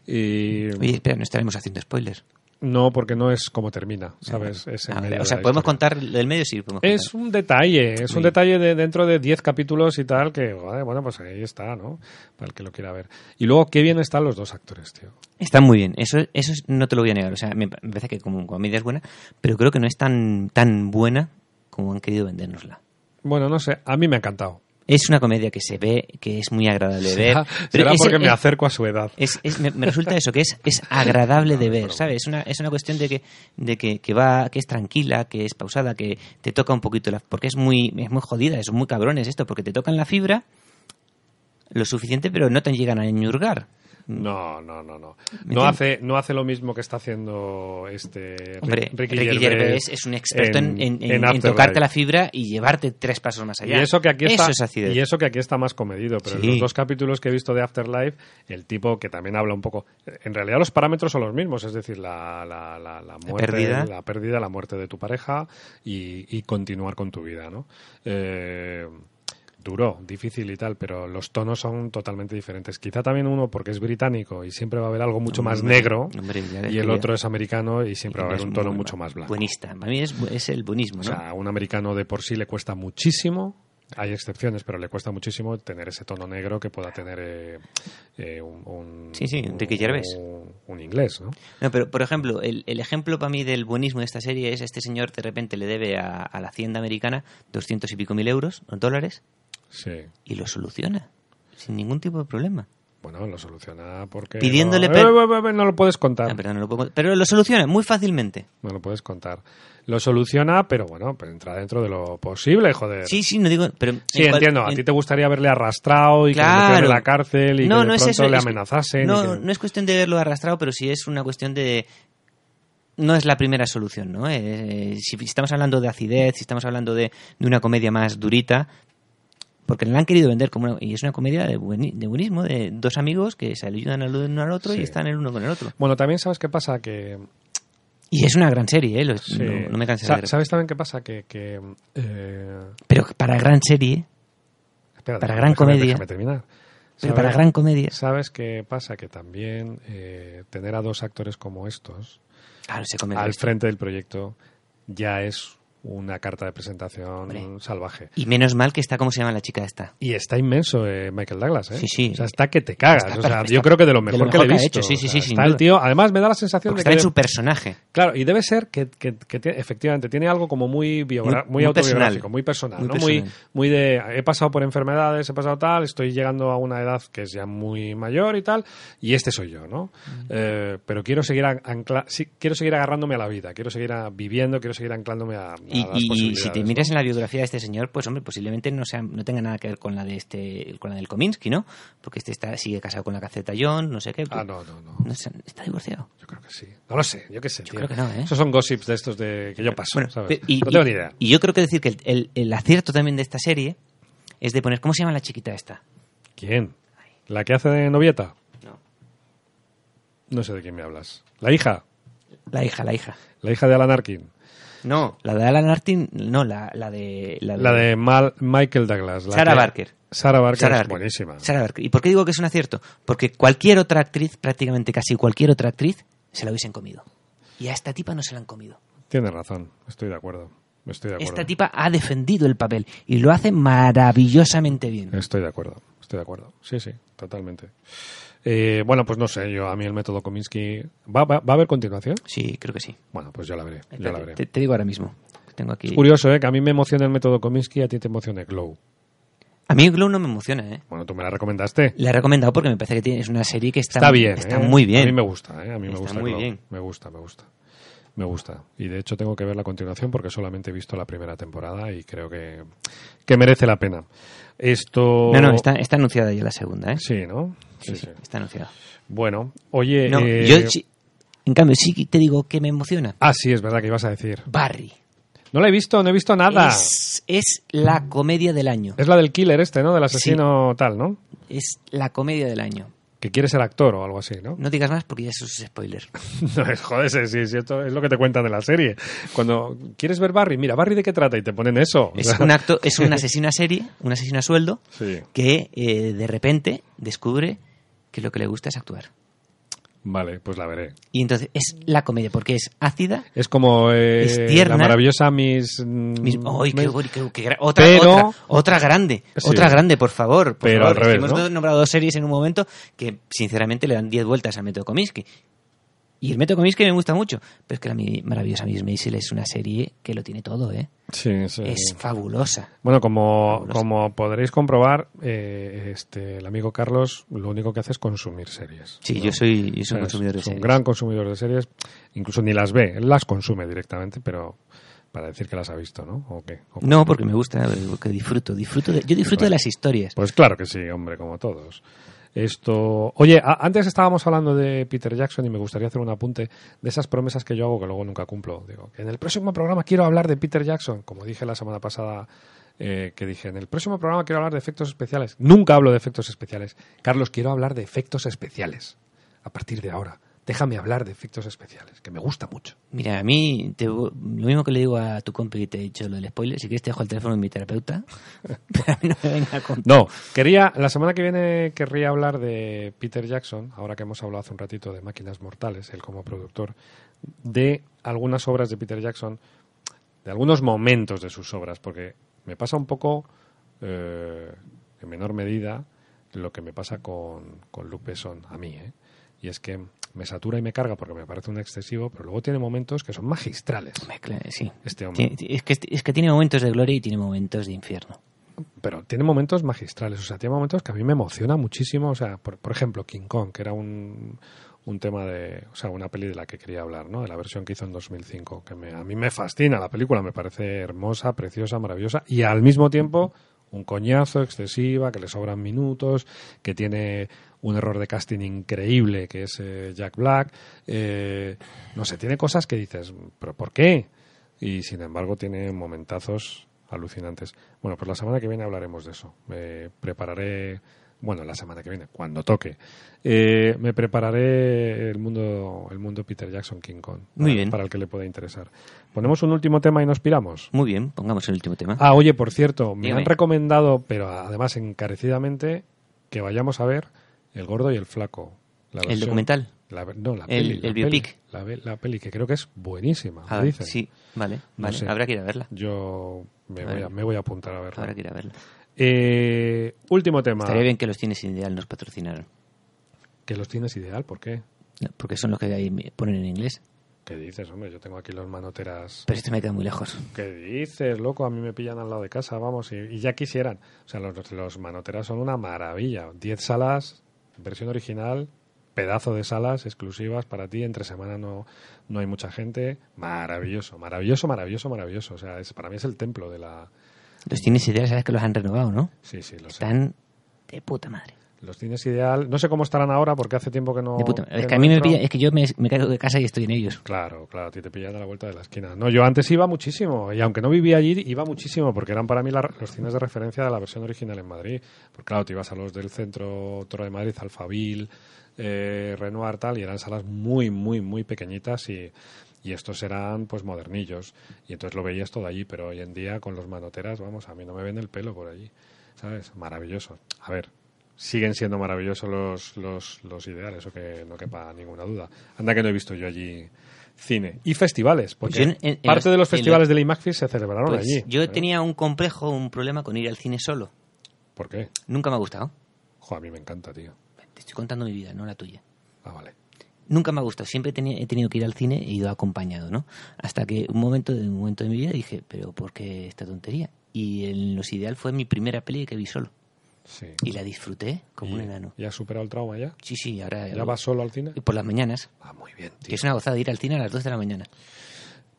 y Oye, espera, no estaremos haciendo spoilers. no, porque no es como termina, ¿sabes? Es en Ah, medio o sea, podemos historia. contar el medio, sí, podemos Es contar. un detalle, es un detalle de dentro de 10 capítulos y tal que, bueno, pues ahí está, ¿no? Para el que lo quiera ver. Y luego, qué bien están los dos actores, tío. Está muy bien, eso, eso es- no te lo voy a negar. O sea, me, me parece que como comedia es buena, pero creo que no es tan, tan buena como han querido vendérnosla. Bueno, no sé, a mí me ha encantado. Es una comedia que se ve, que es muy agradable de ver. Será, pero será es- porque me acerco a su edad. Es, me, me resulta eso, que es, es agradable de ver, ¿sabes? Es una, es una cuestión de que, de que, que va, que es tranquila, que es pausada, que te toca un poquito la, porque es muy, es muy jodida, es muy cabrones esto, porque te tocan la fibra lo suficiente, pero no te llegan a ñurgar. No, no, no, no. ¿Me No hace, no hace lo mismo que está haciendo este Hombre, Ricky, Ricky, Gervais Gervais es un experto en, en- en- en tocarte la fibra y llevarte tres pasos más allá. Y eso que aquí está, Eso es y eso que aquí está más comedido, pero en Sí. los dos capítulos que he visto de Afterlife, el tipo que también habla un poco, en realidad los parámetros son los mismos, es decir, la, la, la, la muerte, pérdida. la pérdida, la muerte de tu pareja y, y continuar con tu vida, ¿no? Eh, duro, difícil y tal, pero los tonos son totalmente diferentes. Quizá también uno porque es británico y siempre va a haber algo mucho más negro hombre, y el otro es americano y siempre va a haber un tono muy mucho más blanco. Buenista. Para mí es, es el buenismo, O sea, a un americano de por sí le cuesta muchísimo. Hay excepciones, pero le cuesta muchísimo tener ese tono negro que pueda tener eh, eh, un, un- Sí, sí, un- Ricky Gervais. un- un inglés, ¿no? No, pero por ejemplo, el, el ejemplo para mí del buenismo de esta serie es este señor de repente le debe a, a la hacienda americana doscientos y pico mil euros, dólares, Sí. y lo soluciona sin ningún tipo de problema. Bueno, lo soluciona porque... Pidiéndole No, per- Eh, eh, eh, no lo puedes contar. Ah, no lo puedo- pero lo soluciona muy fácilmente. No lo puedes contar. Lo soluciona, pero bueno, pero entra dentro de lo posible, joder. Sí, sí, no digo, pero Sí, en cual- entiendo. A ti te gustaría verle arrastrado y que Claro. en la cárcel y no, que de no es pronto eso, le amenazasen. No, que- no es cuestión de verlo arrastrado, pero sí es una cuestión de no es la primera solución, ¿no? Eh, si estamos hablando de acidez, si estamos hablando de, de una comedia más durita, porque la han querido vender como una, y es una comedia de, bueni- de buenismo, de dos amigos que se ayudan al uno al otro Sí. y están el uno con el otro. Bueno, también sabes qué pasa, que Y es una gran serie, ¿eh? Lo- Sí. no, no me canso de Sa- ver. ¿Sabes también qué pasa? Que, que, eh, Pero para gran serie, espera, Para gran déjame- comedia. déjame terminar. pero ¿Sabes- para gran comedia, ¿Sabes qué pasa? Que también eh, tener a dos actores como estos claro, se come el al frente del proyecto ya es una carta de presentación Hombre. salvaje. Y menos mal que está, ¿cómo se llama la chica esta? Y está inmenso eh, Michael Douglas, ¿eh? Sí, sí. O sea, está que te cagas. Está o sea, yo creo que de lo de mejor, lo que le he visto. hecho, sí, sí, O sea, sí, sin Está el tío, además me da la sensación Porque de está que... en su personaje. Claro, y debe ser que, que- que tiene- efectivamente tiene algo como muy, biogra- Muy- muy, muy personal. autobiográfico, muy personal, Muy ¿no? Muy, personal. muy de he pasado por enfermedades, he pasado tal, estoy llegando a una edad que es ya muy mayor y tal, y este soy yo, ¿no? Mm. Eh, pero quiero seguir an- ancla- sí, quiero seguir agarrándome a la vida, quiero seguir a- viviendo, quiero seguir anclándome a Y, si te miras en la biografía de este señor, pues hombre, posiblemente no sea, no tenga nada que ver con la de este, con la del Kominsky, ¿no? Porque este está, sigue casado con la caceta John, no sé qué. Ah, no, no, no. Está divorciado. Yo creo que sí. No lo sé, yo qué sé, tío. creo que no, ¿eh? Esos son gossips de estos de que yo paso, Bueno, ¿sabes? pe- y, no tengo ni idea. y yo creo que decir que el, el- el acierto también de esta serie es de poner, ¿cómo se llama la chiquita esta? ¿Quién? ¿La que hace de novieta? No. No sé de quién me hablas. ¿La hija? La hija, la hija. ¿La hija de Alan Arkin? No, la de Alan Martin, no, la, la de... La de, La de Mal- Michael Douglas. la Sarah que- Barker. Sarah Barker Sarah es Barker. buenísima. Sarah Barker. ¿Y por qué digo que es un acierto? Porque cualquier otra actriz, prácticamente casi cualquier otra actriz, se la hubiesen comido. Y a esta tipa no se la han comido. Tienes razón, estoy de acuerdo. Estoy de acuerdo. Esta tipa ha defendido el papel y lo hace maravillosamente bien. Estoy de acuerdo, estoy de acuerdo. Sí, sí, totalmente. Eh, bueno, pues no sé, yo a mí el método Kominsky... ¿Va, va, va a haber continuación? Sí, creo que sí. Bueno, pues yo la veré, yo la Espérate, veré. te, te digo ahora mismo. Tengo aquí... Es curioso, ¿eh? Que a mí me emociona el método Kominsky y a ti te emociona Glow. A mí Glow no me emociona, ¿eh? Bueno, tú me la recomendaste. La he recomendado porque me parece que tiene- es una serie que está, Está bien, Está ¿eh? muy bien. A mí me gusta, ¿eh? A mí me Está gusta muy Glow. bien. Me gusta, me gusta. Me gusta. Y de hecho tengo que ver la continuación porque solamente he visto la primera temporada y creo que, que merece la pena. Esto... No, no, está, está anunciada ya la segunda, ¿eh? Sí, ¿no? Sí, sí, está anunciada. Bueno, oye... No, eh, yo en cambio sí te digo que me emociona. Ah, sí, es verdad que ibas a decir. Barry. No la he visto, no he visto nada. Es, es la comedia del año. Es la del killer este, ¿no? Del asesino tal, ¿no? Es la comedia del año. Que quiere ser actor o algo así, ¿no? No digas más porque ya eso es spoiler. No, es- joder, sí, sí, esto es lo que te cuentan de la serie. Cuando quieres ver Barry, mira, Barry de qué trata y te ponen eso. Es un acto, es un asesino a serie, un asesino a sueldo, Sí. que eh, de repente descubre que lo que le gusta es actuar. Vale, pues la veré. Y entonces es la comedia, porque es ácida. Es como eh, Es tierna. la maravillosa Miss... mm, mis- ¡Ay, qué, qué- otra, Pero- otra, otra grande, Sí. otra grande, por favor. por Pero favor. al revés, Hemos ¿no? nombrado dos series en un momento que, sinceramente, le dan 10 vueltas al método Kominsky. Y el método Kominsky me gusta mucho. Pero es que la maravillosa Miss Maisel es una serie que lo tiene todo, ¿eh? Sí, sí. Es fabulosa. Bueno, como, como podréis comprobar, eh, este, el amigo Carlos lo único que hace es consumir series. Sí, ¿no? yo soy, yo soy un consumidor de es un gran consumidor de series, incluso ni las ve, él las consume directamente, pero para decir que las ha visto, ¿no? ¿O qué? ¿O No, porque me gusta, porque disfruto. disfruto de- yo disfruto de las historias. Pues claro que sí, hombre, como todos. Esto. Oye, antes estábamos hablando de Peter Jackson y me gustaría hacer un apunte de esas promesas que yo hago que luego nunca cumplo. Digo, que en el próximo programa quiero hablar de Peter Jackson, como dije la semana pasada. eh, que dije, en el próximo programa quiero hablar de efectos especiales. Nunca hablo de efectos especiales. Carlos, quiero hablar de efectos especiales. A partir de ahora, déjame hablar de efectos especiales, que me gusta mucho. Mira, a mí, te- lo mismo que le digo a tu compi que te he dicho lo del spoiler, si quieres te dejo el teléfono de mi terapeuta, pero a mí no me venga con... No, quería, la semana que viene querría hablar de Peter Jackson, ahora que hemos hablado hace un ratito de Máquinas Mortales, él como productor, de algunas obras de Peter Jackson, de algunos momentos de sus obras, porque me pasa un poco, eh, en menor medida, lo que me pasa con, con Luc Besson, a mí, ¿eh? Y es que me satura y me carga porque me parece un excesivo, pero luego tiene momentos que son magistrales. Sí. Este hombre. Es, que, es que tiene momentos de gloria y tiene momentos de infierno. pero tiene momentos magistrales, o sea, tiene momentos que a mí me emociona muchísimo, o sea, por, por ejemplo, King Kong, que era un, un tema de, o sea, una peli de la que quería hablar, ¿no? De la versión que hizo en 2005, que me, a mí me fascina la película, me parece hermosa, preciosa, maravillosa, y al mismo tiempo un coñazo, excesiva, que le sobran minutos, que tiene un error de casting increíble, que es eh, Jack Black, eh, no sé, tiene cosas que dices, pero ¿por qué? Y sin embargo tiene momentazos alucinantes. Bueno, pues la semana que viene hablaremos de eso. Me prepararé, bueno, la semana que viene, cuando toque, eh, me prepararé el mundo, el mundo Peter Jackson King Kong. Muy para- bien. Para el que le pueda interesar. Ponemos un último tema y nos piramos. Muy bien, pongamos el último tema. Ah, oye, por cierto, me Dígame. han recomendado, pero además encarecidamente, que vayamos a ver El Gordo y el Flaco. La ¿El versión- documental? la no, la El- peli. el la biopic. peli, la, la peli, que creo que es buenísima. Ah, dicen. sí, vale, No vale. sé. Habrá que ir a verla. Yo me voy, Vale. a, me voy a apuntar a verla. Habrá que ir a verla. Eh, último tema. Estaría bien que los cines ideal nos patrocinaran. Que los tienes ideal, ¿por qué? Porque son los que ahí me ponen en inglés. ¿Qué dices, hombre? Yo tengo aquí los manoteras. Pero este me queda muy lejos. ¿Qué dices, loco? A mí me pillan al lado de casa, vamos, y, y ya quisieran. O sea, los, los manoteras son una maravilla. Diez salas, versión original, pedazo de salas exclusivas para ti. Entre semana no, no hay mucha gente. Maravilloso, maravilloso, maravilloso, maravilloso. O sea, es, para mí es el templo de la... Los cines ideal, sabes que los han renovado, ¿no? Sí, sí, lo sé. Están de puta madre. Los cines ideal. No sé cómo estarán ahora porque hace tiempo que no... De puta. Es que a mí me pilla, es que yo me, me caigo de casa y estoy en ellos. Claro, claro, a ti te pillan a la vuelta de la esquina. No, yo antes iba muchísimo, y aunque no vivía allí, iba muchísimo, porque eran para mí la- los cines de referencia de la versión original en Madrid. Porque claro, te ibas a los del centro Toro de Madrid, Alfabil, eh, Renoir, tal, y eran salas muy, muy, muy pequeñitas y, y estos eran pues modernillos. Y entonces lo veías todo allí, pero hoy en día con los manoteras, vamos, a mí no me ven el pelo por allí. ¿Sabes? Maravilloso. A ver, siguen siendo maravillosos los, los, los ideales, eso que no quepa ninguna duda. Anda que no he visto yo allí cine. Y festivales, porque Yo en- en- en parte los- de los festivales los- del IMAXFIS se celebraron Pues allí. yo ¿eh? tenía un complejo, un problema con ir al cine solo. ¿Por qué? Nunca me ha gustado. Jo, a mí me encanta, tío. Te estoy contando mi vida, no la tuya. Ah, vale. Nunca me ha gustado. Siempre he tenido que ir al cine e he ido acompañado, ¿no? Hasta que un momento, un momento de mi vida dije, pero ¿por qué esta tontería? Y en Los Ideal fue mi primera peli que vi solo. Sí. Y la disfruté como un ¿Y- enano. ¿Ya has superado el trauma ya? Sí, sí, ahora... ¿Ya vas solo al cine? Y por las mañanas. Ah, muy bien, Que es una gozada ir al cine a las 2 de la mañana.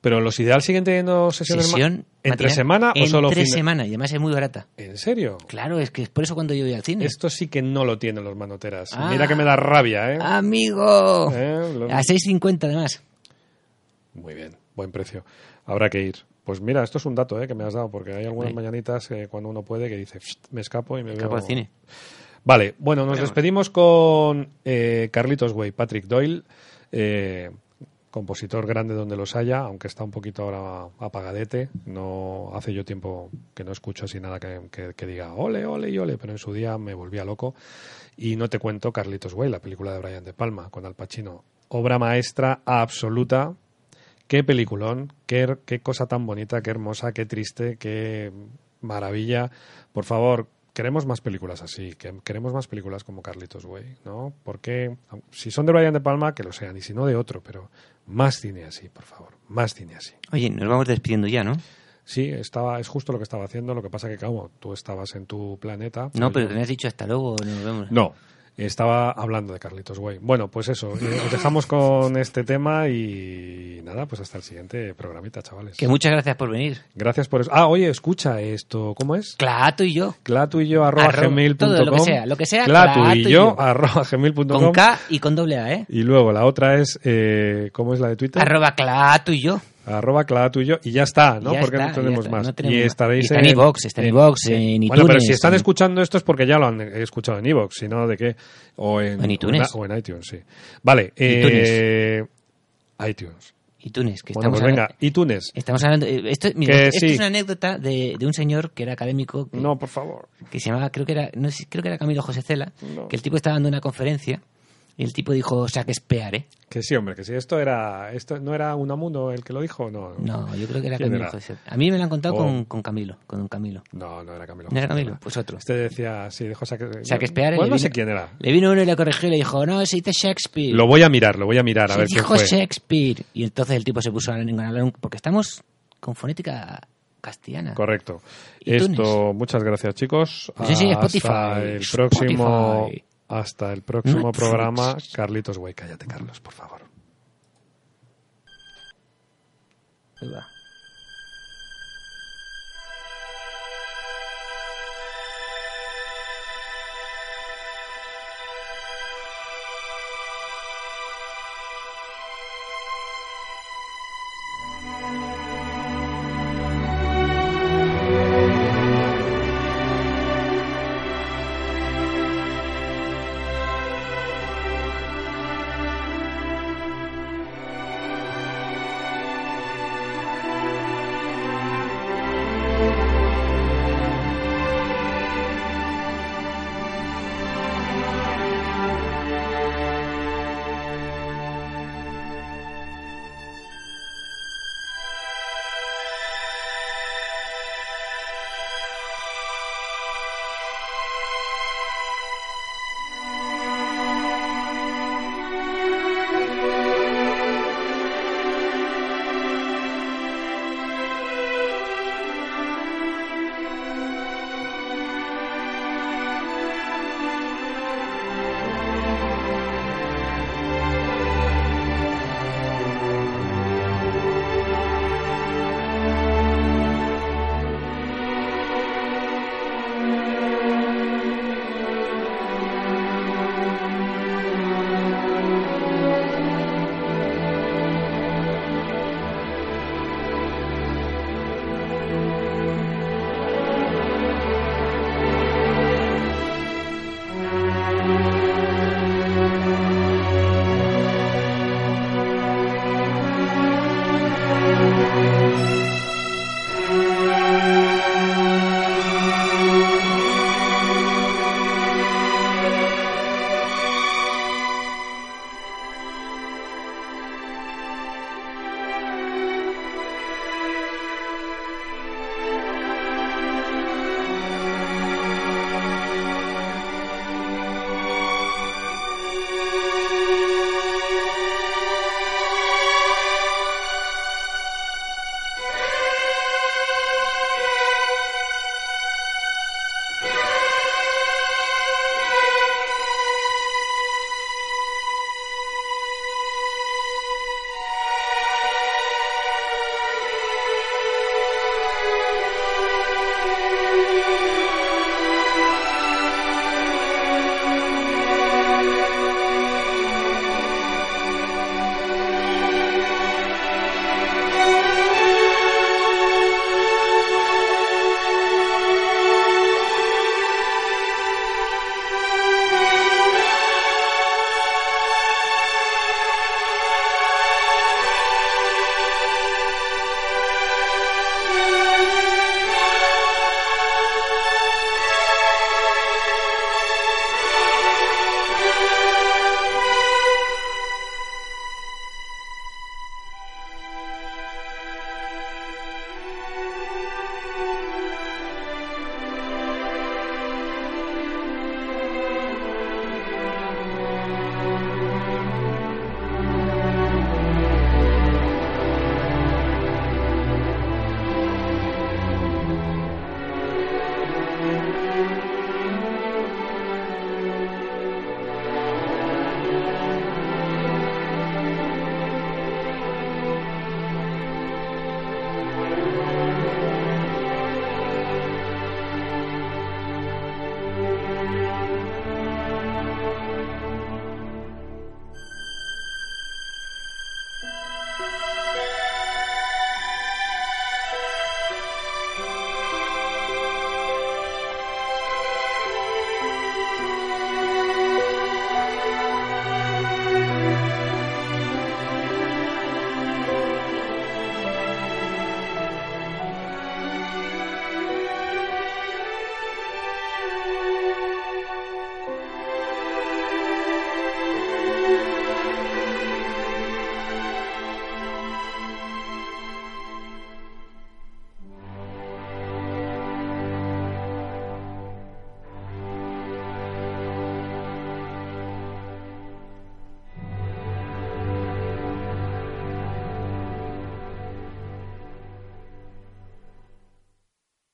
Pero los ideal siguen teniendo sesiones Sesión entre semana o solo Entre fin de- semana, y además es muy barata. ¿En serio? Claro, es que es por eso cuando yo voy al cine. Esto sí que no lo tienen los manoteras. Ah. Mira que me da rabia, ¿eh? ¡Amigo! ¿Eh? Lo- A 6.50 además. Muy bien, buen precio. Habrá que ir. Pues mira, esto es un dato ¿eh? que me has dado, porque hay algunas Sí. mañanitas eh, cuando uno puede que dice, "Psst, me escapo y me, Escapo veo... al cine. Vale, bueno, nos despedimos con eh, Carlitos Way, Patrick Doyle, eh, compositor grande donde los haya, aunque está un poquito ahora apagadete. No hace yo tiempo que no escucho así nada que, que- que diga ole, ole y ole, pero en su día me volvía loco. Y no te cuento Carlitos Way, la película de Brian De Palma con Al Pacino. Obra maestra absoluta. Qué peliculón, qué, qué cosa tan bonita, qué hermosa, qué triste, qué maravilla. Por favor, queremos más películas así, que queremos más películas como Carlitos Way, ¿no? Porque si son de Brian De Palma, que lo sean, y si no de otro, pero más cine así, por favor, más cine así. Oye, nos vamos despidiendo ya, ¿no? Sí, estaba, es justo lo que estaba haciendo, lo que pasa que, como tú estabas en tu planeta. No, pues pero que me has dicho hasta luego, nos vemos. No. Estaba hablando de Carlitos Way. Bueno, pues eso, eh, os dejamos con este tema y nada, pues hasta el siguiente programita, chavales. Que muchas gracias por venir. Gracias por eso. Ah, oye, escucha esto, ¿cómo es? Clato y yo. Clato y yo arroba Arro- gmail.com. todo, lo que sea, lo que sea, Clato y yo yo. arroba gmail.com. Con K y con doble A, ¿eh? Y luego la otra es, eh, ¿cómo es la de Twitter? Arroba Clato y yo. Arroba claro tuyo y ya está, ¿no? Ya Porque está, no tenemos está, no tenemos y más. estaréis Y está en iVoox, está en iVoox, en Bueno, pero iTunes, si están en- escuchando esto es porque ya lo han escuchado en iVoox, si no, ¿de qué? O en, En iTunes. O en, iTunes, sí. Vale, eh, iTunes. iTunes, que Bueno, estamos pues venga, hablando- iTunes. Estamos hablando. eh, Esto, mira, esto sí. es una anécdota de, de un señor que era académico que, No, por favor. que se llamaba, creo que era, no sé, creo que era Camilo José Cela, No. que el tipo estaba dando una conferencia y el tipo dijo Shakespeare, ¿eh? Que sí, hombre, que si esto era, esto no era Unamuno el que lo dijo, no. No, yo creo que era ¿Quién Camilo? José. A mí me lo han contado Oh. con, con Camilo, con un Camilo. No, no era Camilo. ¿No era Camilo? Pues otro. Este decía, sí, dijo. Shakespeare. Bueno, le no sé quién era. Le vino uno y le corrigió y le dijo, no, se dice Shakespeare. Lo voy a mirar, lo voy a mirar, a se ver dijo fue. Shakespeare. Y entonces el tipo se puso a hablar, porque estamos con fonética castellana. Correcto. Esto, muchas gracias, chicos. Sí, sí, hasta Spotify, el próximo. Hasta el próximo Netflix. programa. Carlitos Güey, cállate, Carlos, por favor.